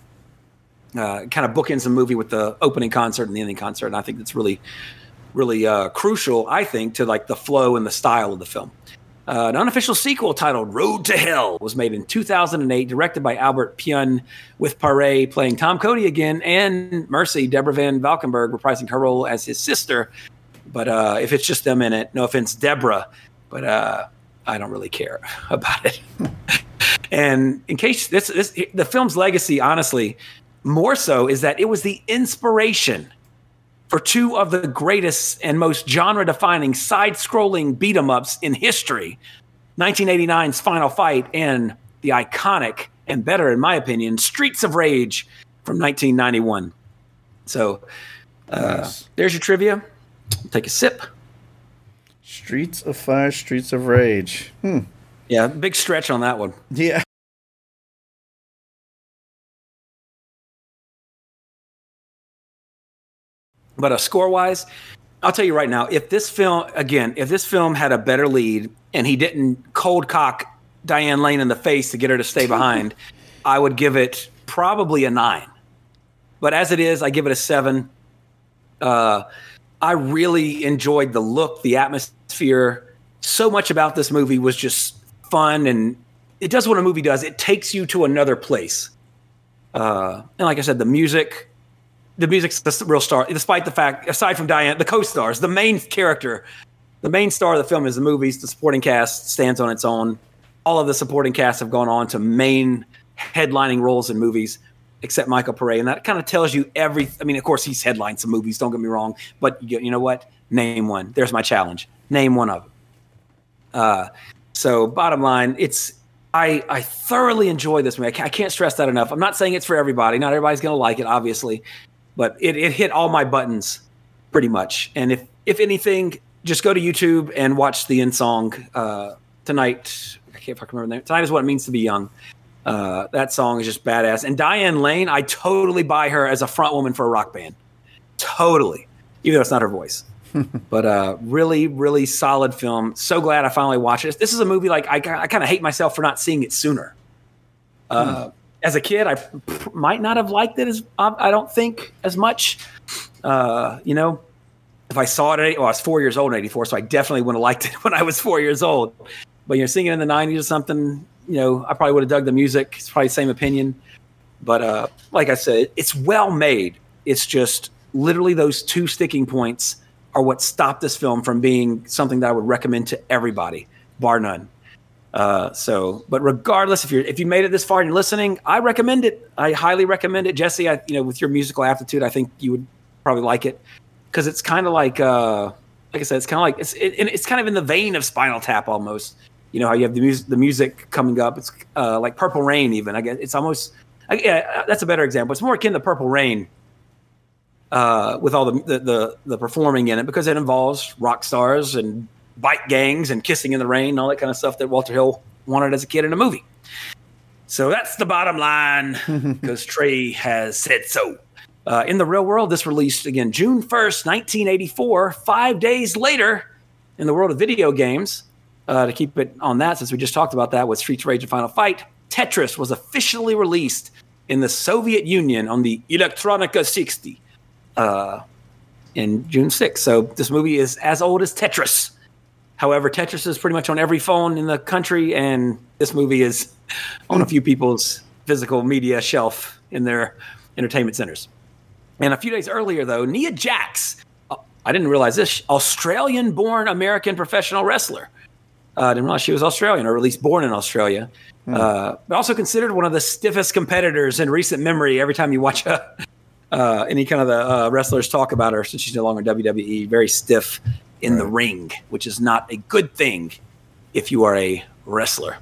Uh, kind of bookends the movie with the opening concert and the ending concert, and I think that's really, really uh, crucial. I think to like the flow and the style of the film. Uh, an unofficial sequel titled Road to Hell was made in 2008, directed by Albert Pyun, with Paré playing Tom Cody again, and Mercy, Deborah Van Valkenburgh, reprising her role as his sister. But uh, if it's just them in it, no offense, Deborah, but uh, I don't really care [LAUGHS] about it. [LAUGHS] and in case this, this, the film's legacy, honestly, more so is that it was the inspiration for two of the greatest and most genre defining side scrolling beat 'em ups in history 1989's Final Fight and the iconic and better, in my opinion, Streets of Rage from 1991. So uh, Nice. there's your trivia. Take a sip. Streets of Fire, Streets of Rage. Hmm. Yeah, big stretch on that one. Yeah. But uh, score wise, I'll tell you right now, if this film again, if this film had a better lead and he didn't cold cock Diane Lane in the face to get her to stay behind, [LAUGHS] I would give it probably a nine. But as it is, I give it a seven. Uh, I really enjoyed the look, the atmosphere. So much about this movie was just fun, and it does what a movie does. It takes you to another place. Uh, and like I said, the music, the music's the real star, despite the fact, aside from Diane, the co-stars, the main character, the main star of the film is the movies. The supporting cast stands on its own. All of the supporting cast have gone on to main headlining roles in movies, except Michael Paré, and that kind of tells you every. I mean, of course, he's headlined some movies. Don't get me wrong, but you, you know what? Name one. There's my challenge. Name one of them. Uh, so, bottom line, it's I I thoroughly enjoy this movie. I can't, I can't stress that enough. I'm not saying it's for everybody. Not everybody's going to like it, obviously, but it, it hit all my buttons pretty much. And if if anything, just go to YouTube and watch the end song uh, tonight. I can't fucking remember the name. Tonight is what it means to be young. Uh, that song is just badass. And Diane Lane, I totally buy her as a front woman for a rock band. Totally, even though it's not her voice. [LAUGHS] but uh, really, really solid film. So glad I finally watched it. This is a movie like I, I kind of hate myself for not seeing it sooner. Uh, As a kid, I might not have liked it as I don't think as much. Uh, you know, if I saw it at well, I was four years old in '84, so I definitely wouldn't have liked it [LAUGHS] when I was four years old. But you know, seeing it in the '90s or something, you know, I probably would have dug the music. It's probably the same opinion. But uh, like I said, it's well made. It's just literally those two sticking points are what stopped this film from being something that I would recommend to everybody, bar none. Uh, so, but regardless, if you're if you made it this far and you're listening, I recommend it. I highly recommend it, Jesse. I, you know, with your musical aptitude, I think you would probably like it because it's kind of like, uh, like I said, it's kind of like it's it, it's kind of in the vein of Spinal Tap almost. You know how you have the music, the music coming up. It's uh, like Purple Rain, even. I guess it's almost. I, yeah, that's a better example. It's more akin to Purple Rain, uh, with all the, the, the the performing in it because it involves rock stars and bike gangs and kissing in the rain and all that kind of stuff that Walter Hill wanted as a kid in a movie. So that's the bottom line [LAUGHS] because Trey has said so. Uh, in the real world, this released again June 1st, 1984, five days later in the world of video games. Uh, to keep it on that, since we just talked about that with Streets of Rage and Final Fight, Tetris was officially released in the Soviet Union on the Elektronika 60 uh, in June 6th. So this movie is as old as Tetris. However, Tetris is pretty much on every phone in the country, and this movie is on a few people's physical media shelf in their entertainment centers. And a few days earlier, though, Nia Jax, uh, I didn't realize this, Australian born American professional wrestler. Uh, I didn't realize she was Australian, or at least born in Australia. Uh, but also considered one of the stiffest competitors in recent memory. Every time you watch a, uh, any kind of the uh, wrestlers talk about her, since she's no longer WWE, very stiff in the ring, which is not a good thing if you are a wrestler.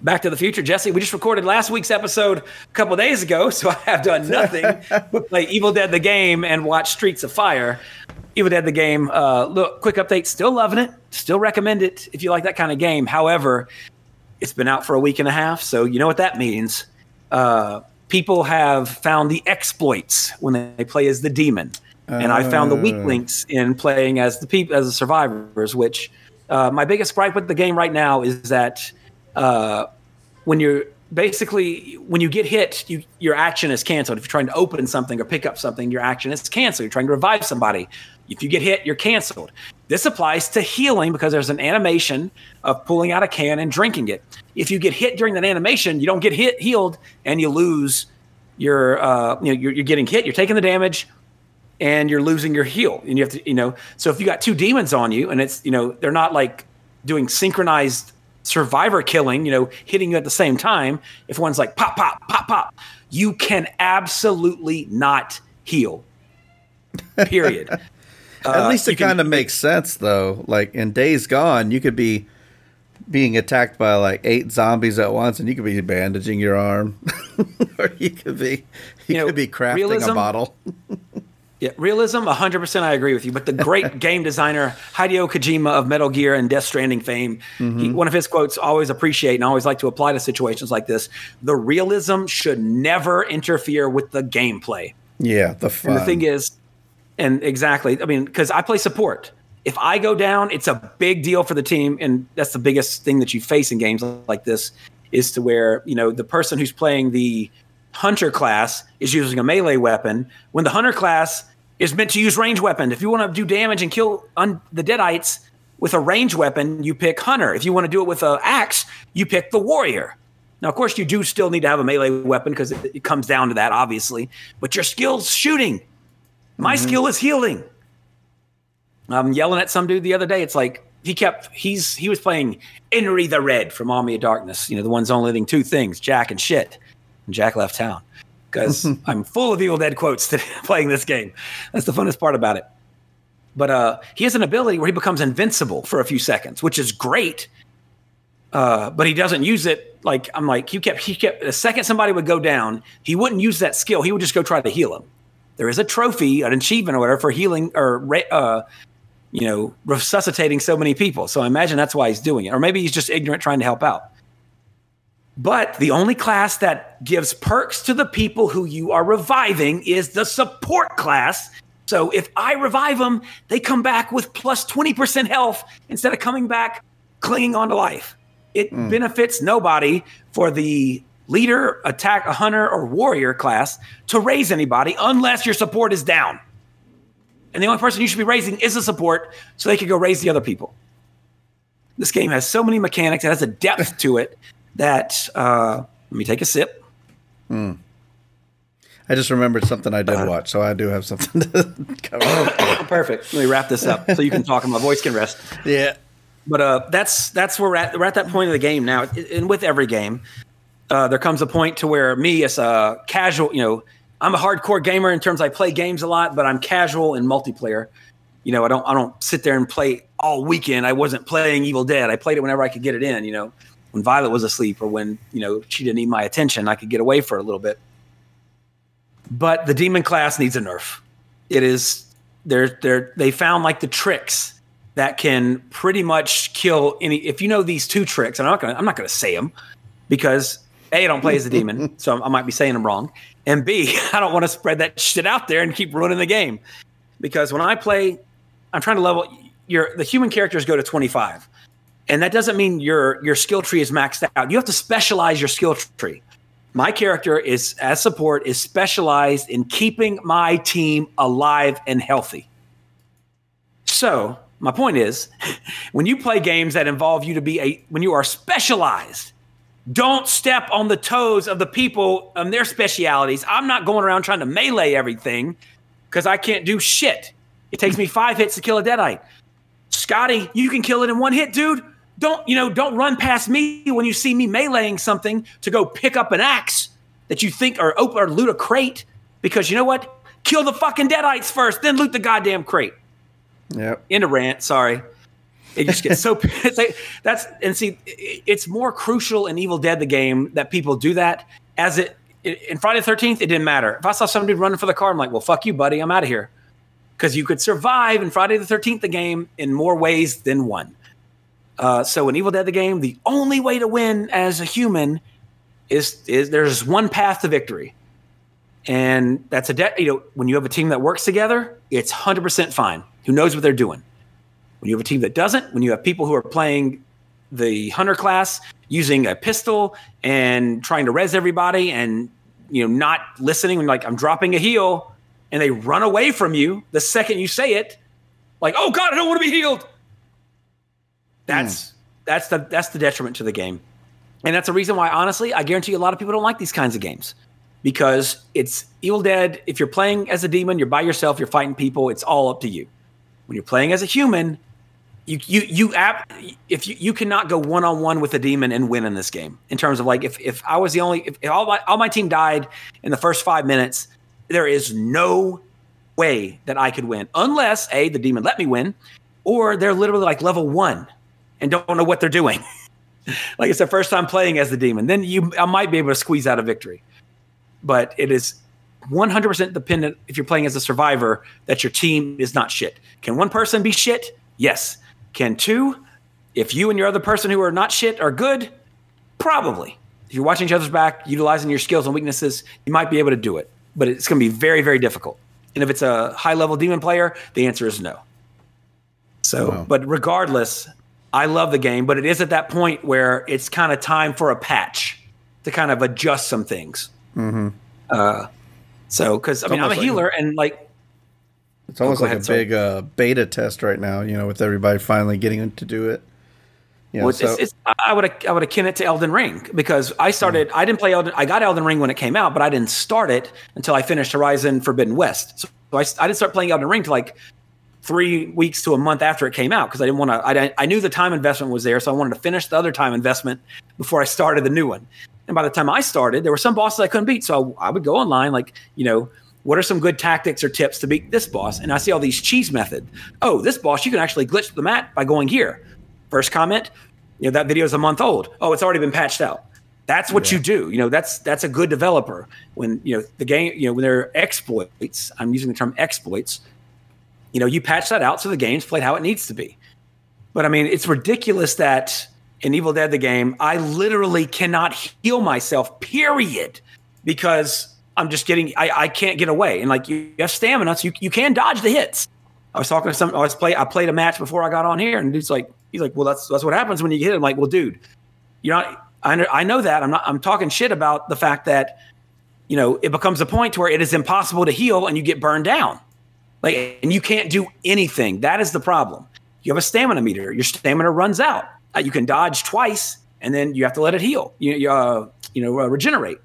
Back to the Future, Jesse. We just recorded last week's episode a couple days ago, [LAUGHS] so I have done nothing but play Evil Dead the game and watch Streets of Fire. Evil Dead the game. Uh, look, quick update. Still loving it. Still recommend it if you like that kind of game. However, it's been out for a week and a half, so you know what that means. Uh, people have found the exploits when they play as the demon, and I found the weak links in playing as the people as the survivors. Which uh, my biggest gripe with the game right now is that uh, when you're basically when you get hit, you, your action is canceled. If you're trying to open something or pick up something, your action is canceled. You're trying to revive somebody. If you get hit, you're canceled. This applies to healing because there's an animation of pulling out a can and drinking it. If you get hit during that animation, you don't get hit healed and you lose your uh, you know you're, you're getting hit. You're taking the damage and you're losing your heal. And you have to you know so if you got two demons on you and it's you know they're not like doing synchronized survivor killing, you know, hitting you at the same time. If one's like pop, pop, pop, pop, you can absolutely not heal. Period. [LAUGHS] At Uh, least it kind of makes sense, though. Like in Days Gone, you could be being attacked by like eight zombies at once, and you could be bandaging your arm, [LAUGHS] or you could be you, You know, could be crafting realism- a bottle. [LAUGHS] Yeah, realism, 100% I agree with you. But the great [LAUGHS] game designer, Hideo Kojima of Metal Gear and Death Stranding fame, he, mm-hmm. one of his quotes always appreciate and I always like to apply to situations like this the realism should never interfere with the gameplay. Yeah, the fun. And the thing is, and exactly, I mean, because I play support. If I go down, it's a big deal for the team, and that's the biggest thing that you face in games like this is to where you know the person who's playing the hunter class is using a melee weapon when the hunter class is meant to use range weapon. If you want to do damage and kill un- the deadites with a range weapon, you pick hunter. If you want to do it with an axe, you pick the warrior. Now, of course, you do still need to have a melee weapon because it, it comes down to that, obviously. But your skill's shooting. My mm-hmm. skill is healing. I'm yelling at some dude the other day. It's like he kept he's he was playing Enry the Red from Army of Darkness. You know, the one's only living two things, Jack and shit. And Jack left town because [LAUGHS] I'm full of Evil Dead quotes today, [LAUGHS] playing this game. That's the funnest part about it. But uh, he has an ability where he becomes invincible for a few seconds, which is great. Uh, but he doesn't use it. Like I'm like he kept he kept the second somebody would go down, he wouldn't use that skill. He would just go try to heal him. There is a trophy, an achievement or whatever for healing or uh, you know resuscitating so many people. So I imagine that's why he's doing it, or maybe he's just ignorant trying to help out. But the only class that gives perks to the people who you are reviving is the support class. So if I revive them, they come back with plus 20% health instead of coming back clinging on to life. It hmm. benefits nobody for the leader, attack, a hunter, or warrior class to raise anybody unless your support is down. And the only person you should be raising is a support so they can go raise the other people. This game has so many mechanics, it has a depth to it that uh, let me take a sip. I just remembered something I did watch, so I do have something [LAUGHS] to cover. [COUGHS] Oh, perfect. Let me wrap this up so you can talk and my voice can rest. yeah. But uh, that's that's where we're at. We're at that point of the game now, and with every game, uh, there comes a point to where me as a casual, you know, I'm a hardcore gamer in terms I play games a lot, but I'm casual in multiplayer. You know, I don't I don't sit there and play all weekend. I wasn't playing Evil Dead. I played it whenever I could get it in. You know, when Violet was asleep or when you know she didn't need my attention, I could get away for a little bit. But the demon class needs a nerf. It is they're they're they found like the tricks that can pretty much kill any. If you know these two tricks, and I'm not gonna I'm not gonna say them because a I don't play as a demon, [LAUGHS] so I might be saying them wrong, and b [LAUGHS] I don't want to spread that shit out there and keep ruining the game because when I play, I'm trying to level your the human characters go to 25, and that doesn't mean your your skill tree is maxed out. You have to specialize your skill tree. My character is as support is specialized in keeping my team alive and healthy. So my point is, [LAUGHS] when you play games that involve you to be a when you are specialized, don't step on the toes of the people and their specialities. I'm not going around trying to melee everything because I can't do shit. It takes me five hits to kill a deadite. Scotty, you can kill it in one hit, dude. Don't you know? Don't run past me when you see me meleeing something to go pick up an axe that you think or open or loot a crate because you know what? Kill the fucking deadites first, then loot the goddamn crate. Yep. End of rant. Sorry. It just gets so [LAUGHS] it's like, that's and see it's more crucial in Evil Dead the game that people do that as it in Friday the Thirteenth it didn't matter if I saw somebody running for the car I'm like well fuck you buddy I'm out of here because you could survive in Friday the Thirteenth the game in more ways than one. Uh, so in Evil Dead the game the only way to win as a human is is there's one path to victory. And that's a de- you know when you have a team that works together it's 100% fine. Who knows what they're doing. When you have a team that doesn't when you have people who are playing the hunter class using a pistol and trying to res everybody and you know not listening when like i'm dropping a heal and they run away from you the second you say it like oh god i don't want to be healed that's hmm. that's the that's the detriment to the game and that's the reason why honestly i guarantee you a lot of people don't like these kinds of games because it's Evil Dead. If you're playing as a demon, you're by yourself, you're fighting people, it's all up to you. When you're playing as a human, you you you app if you, you cannot go one on one with a demon and win in this game. In terms of like if if I was the only if, if all my all my team died in the first five minutes, there is no way that I could win unless a the demon let me win, or they're literally like level one and don't know what they're doing. [LAUGHS] like it's their first time playing as the demon. Then you I might be able to squeeze out a victory but it is 100% dependent if you're playing as a survivor that your team is not shit. Can one person be shit? Yes. Can two? If you and your other person who are not shit are good, probably. If you're watching each other's back, utilizing your skills and weaknesses, you might be able to do it. But it's going to be very, very difficult. And if it's a high level demon player, the answer is no. So, Wow. but regardless, I love the game, but it is at that point where it's kind of time for a patch to kind of adjust some things. Uh, so, because I mean, I'm a almost like- healer, and like, It's almost go like ahead, a sorry. big uh, beta test right now, you know, with everybody finally getting to do it. You know, well, it's, so, it's, I would I would akin it to Elden Ring because I started. I didn't play Elden. I got Elden Ring when it came out, but I didn't start it until I finished Horizon Forbidden West. So I, I didn't start playing Elden Ring till like three weeks to a month after it came out because I didn't want to. I, I knew the time investment was there, so I wanted to finish the other time investment before I started the new one. And by the time I started, there were some bosses I couldn't beat, so I, I would go online like you know. What are some good tactics or tips to beat this boss? And I see all these cheese method. Oh, this boss, you can actually glitch the map by going here. First comment, you know that video is a month old. Oh, it's already been patched out. That's what you do. You know, that's that's a good developer. When you know the game, you know when there are exploits. I'm using the term exploits. You know, you patch that out so the game's played how it needs to be. But I mean, it's ridiculous that in Evil Dead the game, I literally cannot heal myself. Period, because I'm just getting I, I can't get away. And like you have stamina, so you, you can dodge the hits. I was talking to some I was play I played a match before I got on here, and dude's like he's like, well that's that's what happens when you get hit. I'm like, well, dude, you're not. I know, I know that. I'm not. I'm talking shit about the fact that you know it becomes a point where it is impossible to heal and you get burned down, like and you can't do anything. That is the problem. You have a stamina meter. Your stamina runs out. Uh, you can dodge twice, and then you have to let it heal. You you, uh, you know uh, regenerate.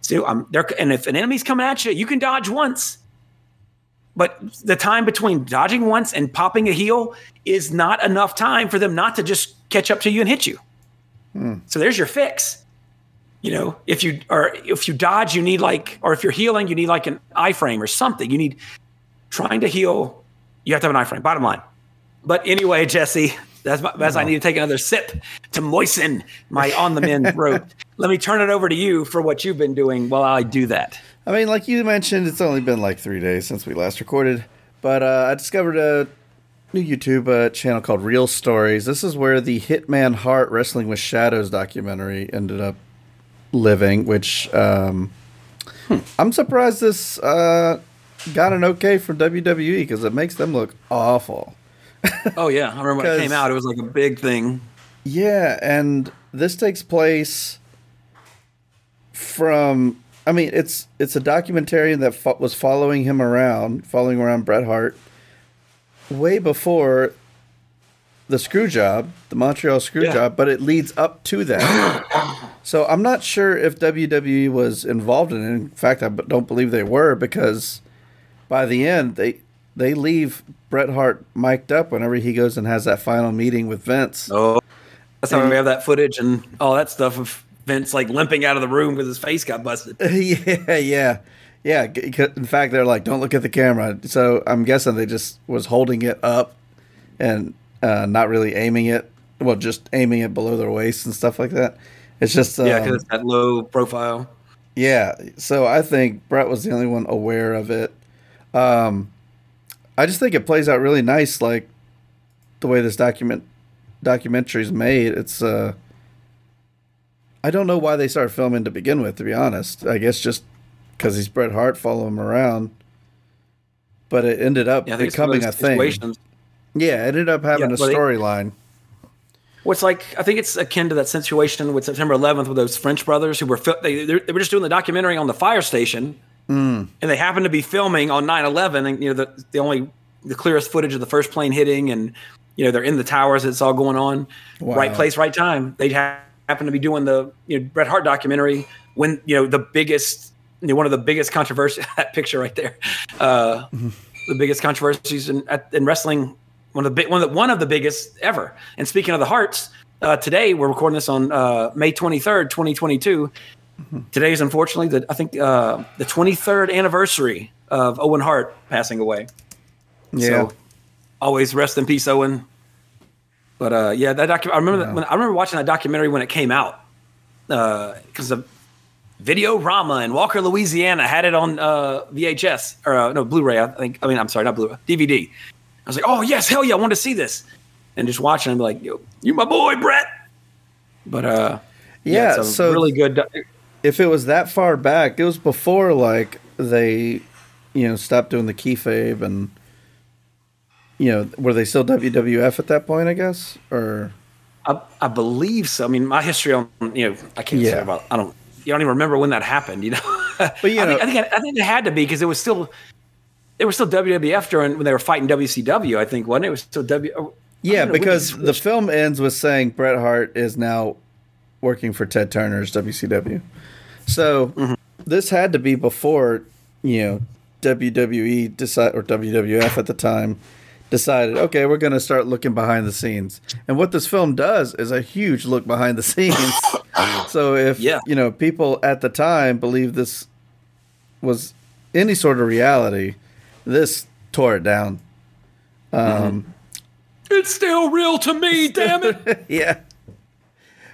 So um, there, and if an enemy's coming at you, you can dodge once. But the time between dodging once and popping a heal is not enough time for them not to just catch up to you and hit you. So there's your fix. You know, if you or if you dodge, you need like, or if you're healing, you need like an iframe or something. You need trying to heal. You have to have an iframe. Bottom line. But anyway, Jesse, that's my, as I need to take another sip to moisten my on the mend [LAUGHS] rope. Let me turn it over to you for what you've been doing while I do that. I mean, like you mentioned, it's only been like three days since we last recorded, but uh, I discovered a new YouTube uh, channel called Real Stories. This is where the Hitman Hart Wrestling with Shadows documentary ended up living, which um, I'm surprised this uh, got an okay from WWE because it makes them look awful. Oh yeah, I remember when it came [LAUGHS] out. It was like a big thing. Yeah, and this takes place from. I mean, it's it's a documentarian that fo- was following him around, following around Bret Hart, way before the screw job, the Montreal screw Yeah. job, but it leads up to that. [COUGHS] so I'm not sure if WWE was involved in it. In fact, I don't believe they were because by the end they they leave Bret Hart mic'd up whenever he goes and has that final meeting with Vince. Oh, that's how we have that footage and all that stuff of Vince like limping out of the room because his face got busted. [LAUGHS] yeah, yeah, yeah. In fact, they're like, "Don't look at the camera." So I'm guessing they just was holding it up and uh, not really aiming it. Well, just aiming it below their waist and stuff like that. It's just um, yeah, because it's that low profile. yeah. So I think Bret was the only one aware of it. Um, I just think it plays out really nice, like the way this document documentary is made. It's uh, I don't know why they started filming to begin with. To be honest, I guess just because he's Bret Hart, follow him around. But it ended up Yeah, I think it's one of becoming a thing. situations. Yeah, it ended up having Yeah, a storyline. well. What's like? I think it's akin to that situation with September 11th with those French brothers who were they they were just doing the documentary on the fire station, Mm. And they happened to be filming on 9/11, and you know the the only the clearest footage of the first plane hitting, and you know they're in the towers. It's all going on, wow. right place, right time. They ha- happen to be doing the you know Bret Hart documentary when you know the biggest, you know, one of the biggest controversies. [LAUGHS] that picture right there, uh, the biggest controversies in, in wrestling. One of the big, one of the, one of the biggest ever. And speaking of the Harts, uh, today we're recording this on uh, May 23rd, 2022, Mm-hmm. Today is unfortunately the I think uh, the 23rd anniversary of Owen Hart passing away. Yeah. So, always rest in peace, Owen. But uh, yeah, that docu- I remember yeah. that when I remember watching that documentary when it came out because uh, the Video Rama in Walker, Louisiana had it on uh, VHS or uh, no Blu-ray. I think. I mean, I'm sorry, not Blu-ray, DVD. I was like, oh yes, hell yeah, I want to see this. And just watching, I'm like, yo, you my boy, Bret. But uh, yeah, yeah it's a so really good if it was that far back, it was before like they, you know, stopped doing the kayfabe and, you know, were they still WWF at that point? I guess, or I, I believe so. I mean, my history on you know, I can't say about. I don't. You don't even remember when that happened. You know. But, you [LAUGHS] I, think, know- I think I think it had to be because it was still. It was still WWF during when they were fighting WCW. I think wasn't it? It was still W. yeah, know, because the film ends with saying Bret Hart is now working for Ted Turner's WCW. So Mm-hmm. this had to be before, you know, WWE decide or WWF at the time decided, okay, we're going to start looking behind the scenes. And what this film does is a huge look behind the [LAUGHS] scenes. so if Yeah. you know people at the time believe this was any sort of reality, this tore it down. it's still real to me. damn it. [LAUGHS] yeah.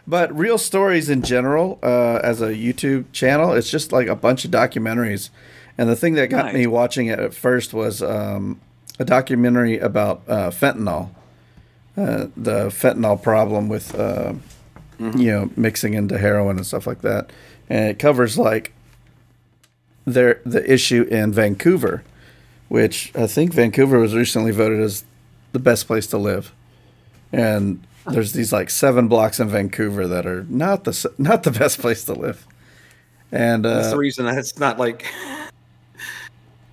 But real stories in general, uh, as a YouTube channel, it's just like a bunch of documentaries. And the thing that got Nice. me watching it at first was um, a documentary about uh, fentanyl, uh, the fentanyl problem with, uh, you know, mixing into heroin and stuff like that. And it covers like their the issue in Vancouver, which I think Vancouver was recently voted as the best place to live and there's these like seven blocks in Vancouver that are not the not the best place to live. And That's uh, the reason that it's not like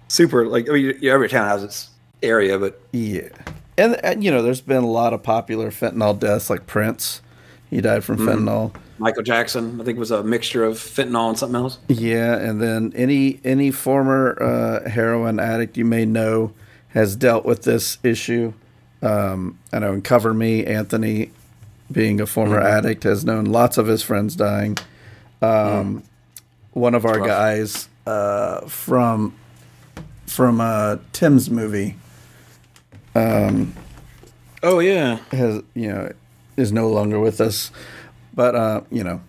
super. Like I mean, every town has its area, but yeah, and, and you know, there's been a lot of popular fentanyl deaths, like Prince. He died from fentanyl. Michael Jackson. I think was a mixture of fentanyl and something else. Yeah, and then any any former uh, heroin addict you may know has dealt with this issue. Um, I know in Cover Me, Anthony, being a former Mm-hmm. addict, has known lots of his friends dying. Um, One of our rough. guys uh, from from uh, Tim's movie Oh yeah. has you know is no longer with us, but uh, you know,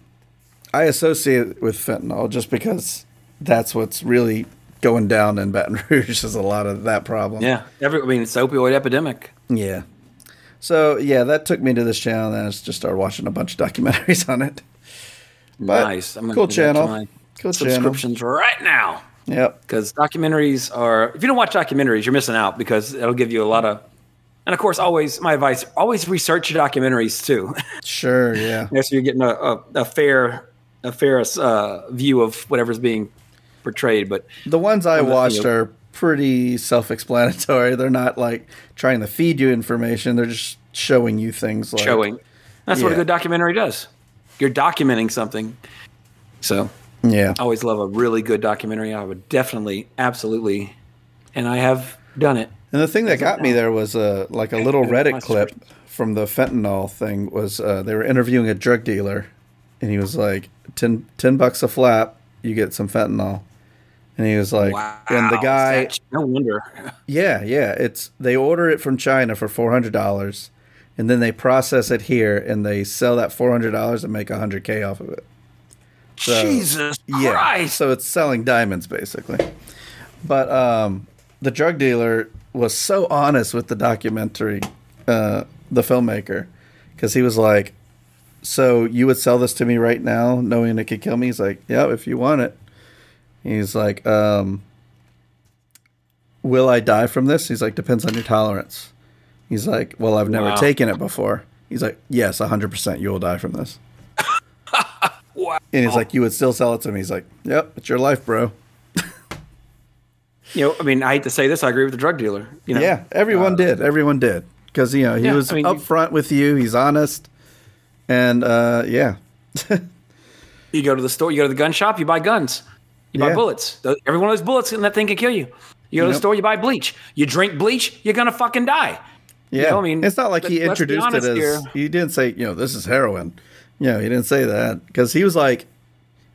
I associate it with fentanyl just because that's what's really going down in Baton [LAUGHS] Rouge is a lot of that problem. Yeah. Every. I mean, it's opioid epidemic. Yeah. So yeah, that took me to this channel, and I just started watching a bunch of [LAUGHS] documentaries on it. But nice. I'm gonna cool do that to channel. Cool channel. subscriptions right now. Yep. because documentaries are if you don't watch documentaries you're missing out because it'll give you a lot of and of course always my advice always research your documentaries too [LAUGHS] Sure. Yeah. so you're getting a, a, a fair a fair uh, view of whatever's being portrayed but The ones I watched you know- are pretty self-explanatory. They're not like trying to feed you information. They're just showing you things like showing that's what a good documentary does you're documenting something so Yeah. I always love a really good documentary I would definitely absolutely and I have done it And the thing that got me there was uh, like a little Reddit clip from the fentanyl thing. Was uh, they were interviewing a drug dealer, and he was like, 10, 10 bucks a flap, you get some fentanyl." And he was like, wow and the guy, no wonder [LAUGHS] yeah, yeah, it's they order it from China for four hundred dollars, and then they process it here, and they sell that four hundred dollars and make a hundred k off of it. So- Jesus Yeah. Christ So it's selling diamonds basically. But um, the drug dealer was so honest with the documentary, uh, the filmmaker, because he was like, "So you would sell this to me right now, knowing it could kill me?" He's like, "Yeah, if you want it." He's like, um, "Will I die from this?" He's like, "Depends on your tolerance." He's like, "Well, I've never Wow. taken it before." He's like, "Yes, hundred percent, you will die from this." [LAUGHS] wow. And he's like, "You would still sell it to me?" He's like, "Yep, it's your life, bro." you know, I mean, I hate to say this, I agree with the drug dealer. You know, Yeah, everyone did. Everyone did because you know he yeah, was I mean, upfront with you. He's honest, and uh, yeah, [LAUGHS] you go to the store, you go to the gun shop, you buy guns, you buy Yeah. bullets. Every one of those bullets in that thing can kill you. You go to the Yep. store, you buy bleach. You drink bleach, you're gonna fucking die. yeah. know, I mean, it's not like he let- let's be introduced it as here. he didn't say you know this is heroin. You know, he didn't say that because he was like,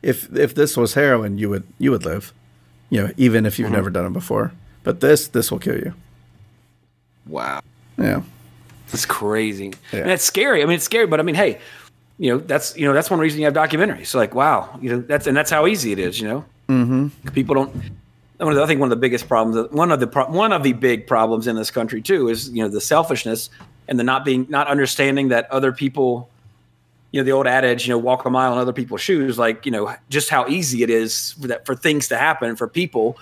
if if this was heroin, you would you would live. You know, even if you've Mm-hmm. never done it before. But this this will kill you. Wow, Yeah. That's crazy. Yeah. And it's scary. I mean, it's scary, but I mean, hey, you know, that's you know, that's one reason you have documentaries. Like, wow, you know, that's and that's how easy it is. You know, mm-hmm. people don't. I think one of the biggest problems, one of the pro, one of the big problems in this country too, is you know the selfishness and the not being not understanding that other people you know the old adage you know walk a mile in other people's shoes like you know just how easy it is for that for things to happen for people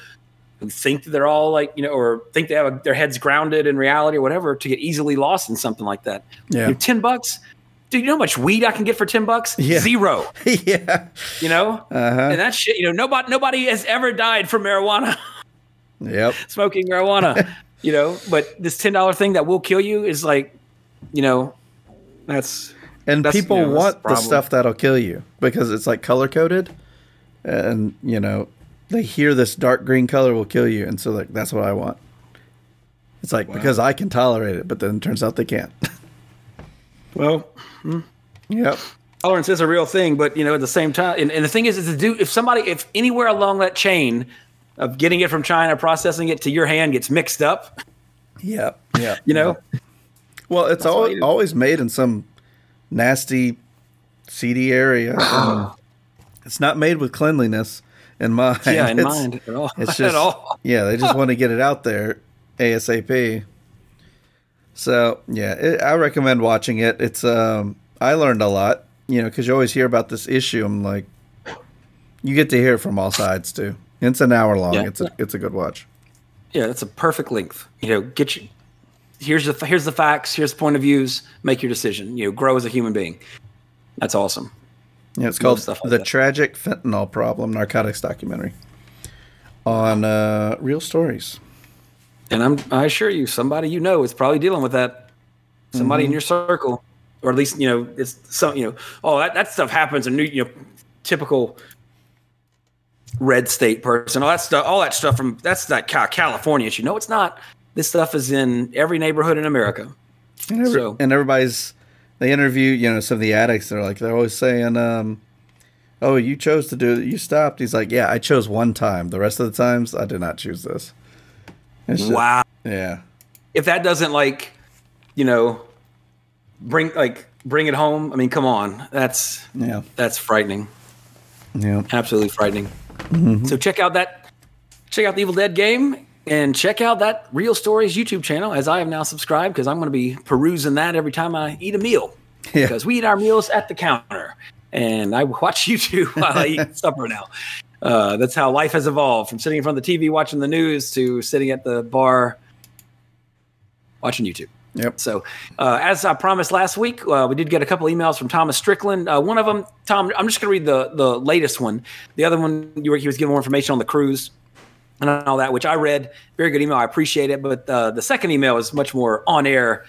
who think that they're all like you know or think they have their heads grounded in reality or whatever to get easily lost in something like that Yeah. You know, 10 bucks dude you know how much weed i can get for 10 bucks Yeah. zero [LAUGHS] yeah. you know Uh-huh. and that shit you know nobody nobody has ever died from marijuana [LAUGHS] Yep. smoking marijuana [LAUGHS] you know but this $10 thing that will kill you is like you know that's And That's- people you know, want the the stuff that'll kill you because it's like color coded, and you know they hear this dark green color will kill you, and so like that's what I want. It's like because I can tolerate it, but then it turns out they can't. Well hmm, yep. tolerance is a real thing, but you know, at the same time, and, and the thing is, is to do if somebody, if anywhere along that chain of getting it from China, processing it to your hand gets mixed up, Yep. yeah. you know, Well, it's why always, made in some nasty, seedy area. [SIGHS] it's not made with cleanliness in mind. yeah, in [LAUGHS] It's- mind at all, It's [LAUGHS] at all. yeah, they just want to get it out there ASAP. So yeah, it, I recommend watching it. It's um, I learned a lot, you know, because you always hear about this issue. I'm like, you get to hear it from all sides too. It's an hour long. Yeah. It's a it's a good watch. Yeah, it's a perfect length. You know, get you. Here's the here's the facts. Here's the point of views. Make your decision. You know, grow as a human being. That's awesome. Yeah, it's called like the that. tragic fentanyl problem narcotics documentary on uh, real stories. And I'm I assure you, somebody you know is probably dealing with that. Somebody Mm-hmm. in your circle. or at least you know it's some you know oh that, that stuff happens in new you know typical red state person all that stuff all that stuff from that's that California issue. No, it's not. This stuff is in every neighborhood in America. And, every, So- and everybody's they interview you know some of the addicts. They're like they're always saying, um, "Oh, you chose to do it. You stopped." He's like, "Yeah, I chose one time. The rest of the times, I did not choose this." Just- Wow. Yeah. If that doesn't like, you know, bring like bring it home. I mean, come on. That's Yeah. that's frightening. Yeah. Absolutely frightening. Mm-hmm. So check out that check out the Evil Dead game and check out that Real Stories YouTube channel as I have now subscribed because I'm going to be perusing that every time I eat a meal. Yeah. Because we eat our meals at the counter and I watch [LAUGHS] YouTube while I eat supper now. Uh, that's how life has evolved from sitting in front of the TV watching the news to sitting at the bar watching YouTube. Yep. So, uh, as I promised last week, uh, we did get a couple emails from Thomas Strickland. Uh, one of them, Tom, I'm just going to read the the latest one. The other one, you were, he was giving more information on the cruise and all that, which I read. Very good email. I appreciate it. But uh, the second email is much more on air.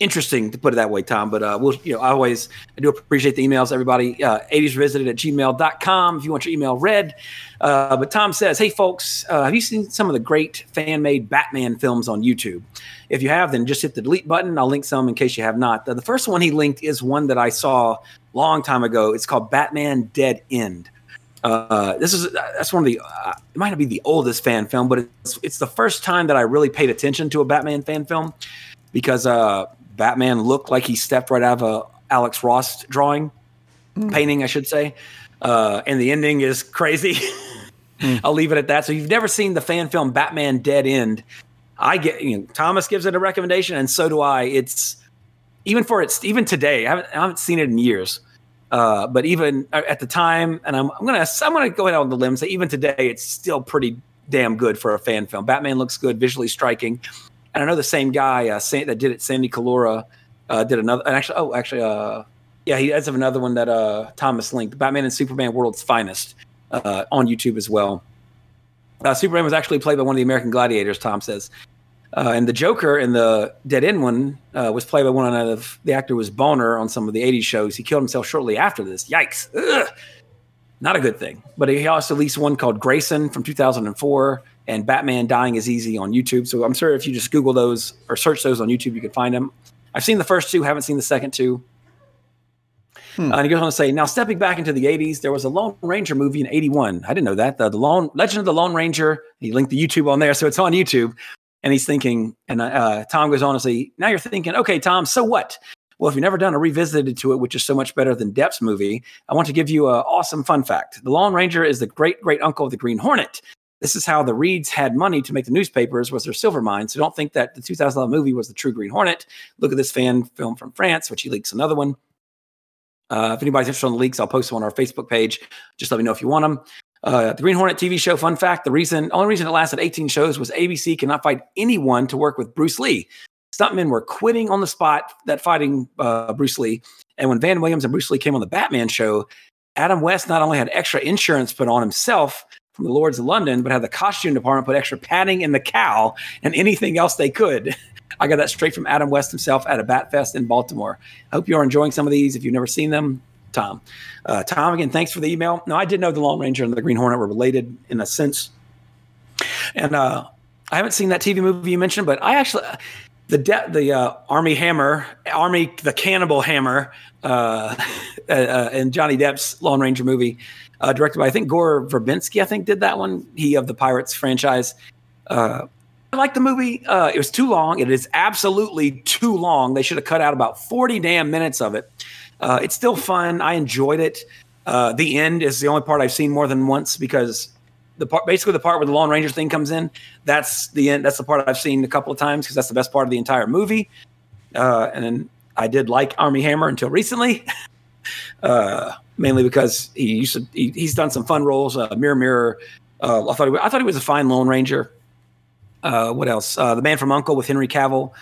Interesting to put it that way, Tom. But uh, we'll, you know, I always I do appreciate the emails. Everybody, uh, 80s revisited at gmail.com if you want your email read. Uh, but Tom says, Hey, folks, uh, have you seen some of the great fan made Batman films on YouTube? If you have, then just hit the delete button. I'll link some in case you have not. The, the first one he linked is one that I saw long time ago. It's called Batman Dead End. Uh, this is that's one of the uh, it might not be the oldest fan film, but it's it's the first time that I really paid attention to a Batman fan film because uh, Batman looked like he stepped right out of a Alex Ross drawing, painting, I should say, uh, and the ending is crazy. [LAUGHS] I'll leave it at that. So if you've never seen the fan film Batman Dead End. I get you know Thomas gives it a recommendation, and so do I. It's even for it's even today. I haven't, I haven't seen it in years. Uh, but even at the time, and I'm, I'm gonna I'm gonna go ahead on the limb and say even today, it's still pretty damn good for a fan film. Batman looks good, visually striking, and I know the same guy uh, that did it, Sandy Collora, uh, did another. And actually, oh, actually, uh, yeah, he has another one that uh, Thomas linked, Batman and Superman: World's Finest, uh, on YouTube as well. Uh, Superman was actually played by one of the American Gladiators. Tom says, uh, and the Joker in the Dead End one uh, was played by one of the actor was Boner on some of the '80s shows. He killed himself shortly after this. Yikes! Ugh. Not a good thing. But he also released one called Grayson from 2004 and Batman Dying is Easy on YouTube. So I'm sure if you just Google those or search those on YouTube, you can find them. I've seen the first two, haven't seen the second two. Uh, and he goes on to say, now stepping back into the 80s, there was a Lone Ranger movie in 81. I didn't know that. The, the Lone Legend of the Lone Ranger. He linked the YouTube on there, so it's on YouTube. And he's thinking, and uh, Tom goes on to say, now you're thinking, okay, Tom, so what? Well, if you've never done a revisited to it, which is so much better than Depp's movie, I want to give you an awesome fun fact. The Lone Ranger is the great great uncle of the Green Hornet. This is how the Reeds had money to make the newspapers was their silver mine. So don't think that the 2011 movie was the true Green Hornet. Look at this fan film from France, which he leaks another one. Uh, if anybody's interested in the leaks, I'll post them on our Facebook page. Just let me know if you want them. Uh, the Green Hornet TV show, fun fact: the reason, only reason it lasted 18 shows was ABC cannot find anyone to work with Bruce Lee. Stuntmen were quitting on the spot that fighting uh, Bruce Lee. And when Van Williams and Bruce Lee came on the Batman show, Adam West not only had extra insurance put on himself from the Lloyd's of London, but had the costume department put extra padding in the cowl and anything else they could. [LAUGHS] I got that straight from Adam West himself at a Bat Fest in Baltimore. I hope you are enjoying some of these. If you've never seen them, Tom. Uh, Tom, again, thanks for the email. No, I did know the Lone Ranger and the Green Hornet were related in a sense. And uh, I haven't seen that TV movie you mentioned, but I actually the de- the uh, Armie Hammer, Armie the Cannibal Hammer, uh, [LAUGHS] uh, and Johnny Depp's Lone Ranger movie, uh, directed by I think Gore Verbinski. I think did that one. He of the Pirates franchise. Uh, I like the movie. Uh, it was too long. It is absolutely too long. They should have cut out about forty damn minutes of it. Uh, it's still fun. I enjoyed it. Uh, the end is the only part I've seen more than once because the part, basically the part where the Lone Ranger thing comes in. That's the end. That's the part I've seen a couple of times because that's the best part of the entire movie. Uh, and then I did like Armie Hammer until recently, [LAUGHS] uh, mainly because he used to. He, he's done some fun roles. Uh, Mirror Mirror. Uh, I thought he, I thought he was a fine Lone Ranger. Uh, what else? Uh, the Man from Uncle with Henry Cavill.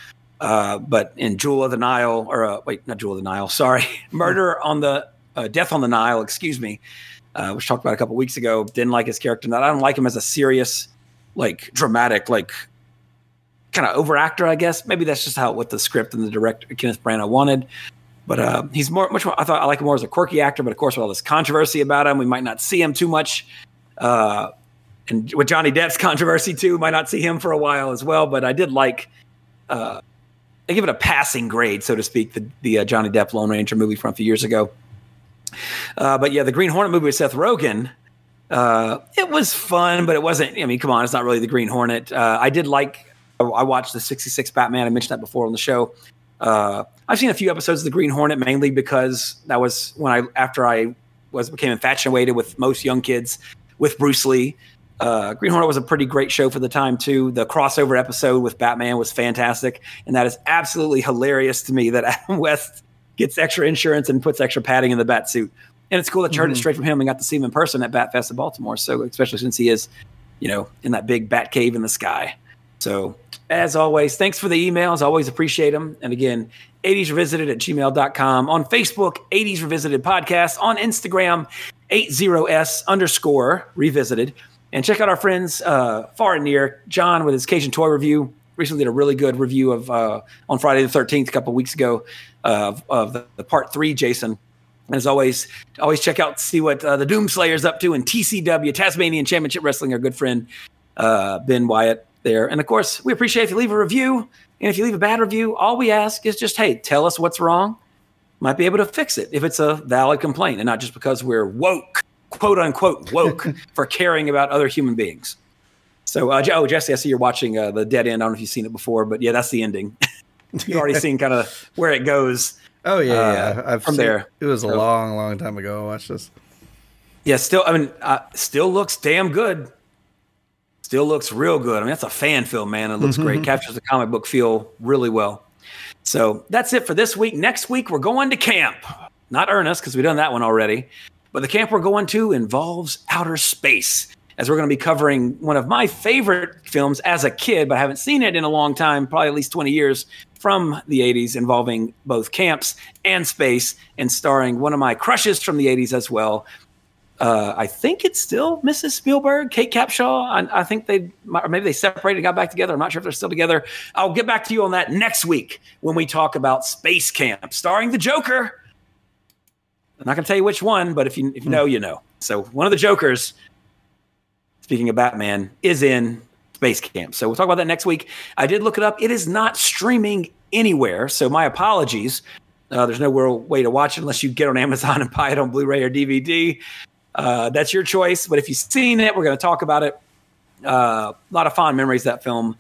Uh, but in Jewel of the Nile, or wait, not Jewel of the Nile. Sorry, [LAUGHS] Murder on the Death on the Nile. Excuse me, which talked about a couple weeks ago. Didn't like his character. Not I don't like him as a serious, like dramatic, like kind of overactor, I guess. Maybe that's just how what the script and the director Kenneth Branagh wanted. But uh, he's more much more. I thought I like him more as a quirky actor, but of course with all this controversy about him, we might not see him too much. Uh, and with Johnny Depp's [LAUGHS] controversy too, might not see him for a while as well. But I did like. Uh, I give it a passing grade, so to speak, the the uh, Johnny Depp Lone Ranger movie from a few years ago. Uh, but yeah, the Green Hornet movie with Seth Rogen. Uh, it was fun, but it wasn't. I mean, come on, it's not really the Green Hornet. I did like. I watched the '66 Batman. I mentioned that before on the show. Uh, I've seen a few episodes of the Green Hornet mainly because that was when I after I was became infatuated with most young kids with Bruce Lee. Uh, Green Hornet was a pretty great show for the time too. The crossover episode with Batman was fantastic, and that is absolutely hilarious to me that [LAUGHS] Adam West gets extra insurance and puts extra padding in the bat suit. And it's cool that you heard it straight from him and got to see him in person at Batfest in Baltimore. So especially since he is, you know, in that big bat cave in the sky. So as always, thanks for the emails. Always appreciate them. And again, 80s revisited at gmail.com on Facebook, 80s revisited podcast on Instagram, 80s underscore revisited. And check out our friends uh, far and near. John with his Cajun Toy review recently did a really good review of uh, on Friday the 13th, a couple weeks ago, uh, of the, the part three, Jason. And as always, always check out, see what uh, the Doomslayer's up to in TCW, Tasmanian Championship Wrestling, our good friend uh, Ben Wyatt there. And of course, we appreciate if you leave a review. And if you leave a bad review, all we ask is just, hey, tell us what's wrong. Might be able to fix it if it's a valid complaint and not just because we're woke, quote unquote woke, [LAUGHS] for caring about other human beings. So, uh, oh, Jesse, I see you're watching uh, the Dead End. I don't know if you've seen it before, but yeah, that's the ending. [LAUGHS] You've already seen kind of where it goes. Oh yeah, uh, yeah. I've from seen- there. It was a So- long, long time ago. I watched this. Yeah, still, I mean, uh, still looks damn good. Still looks real good. I mean, that's a fan film, man. It looks great. Mm-hmm. Captures the comic book feel really well. So that's it for this week. Next week, we're going to camp. Not Ernest, because we've done that one already. But the camp we're going to involves outer space, as we're going to be covering one of my favorite films as a kid, but I haven't seen it in a long time, probably at least 20 years, from the 80s, involving both camps and space, and starring one of my crushes from the 80s as well, uh, I think it's still Mrs. Spielberg, Kate Capshaw. I, I think they, or maybe they separated, and got back together. I'm not sure if they're still together. I'll get back to you on that next week when we talk about Space Camp, starring the Joker. I'm not going to tell you which one, but if you if you know, you know. So one of the Jokers, speaking of Batman, is in Space Camp. So we'll talk about that next week. I did look it up. It is not streaming anywhere. So my apologies. Uh, there's no real way to watch it unless you get on Amazon and buy it on Blu-ray or DVD. Uh, that's your choice. But if you've seen it, we're going to talk about it. Uh, a lot of fond memories of that film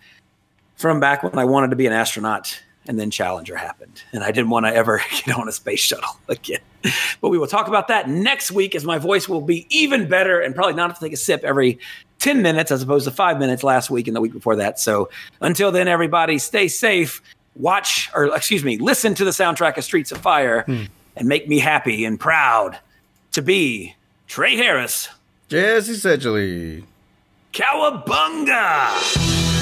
from back when I wanted to be an astronaut, and then Challenger happened, and I didn't want to ever [LAUGHS] get on a space shuttle [LAUGHS] again. But we will talk about that next week, as my voice will be even better, and probably not have to take a sip every ten minutes as opposed to five minutes last week and the week before that. So until then, everybody, stay safe. Watch, or excuse me, listen to the soundtrack of Streets of Fire, and make me happy and proud to be Trey Harris. Jesse Sedgley. Cowabunga!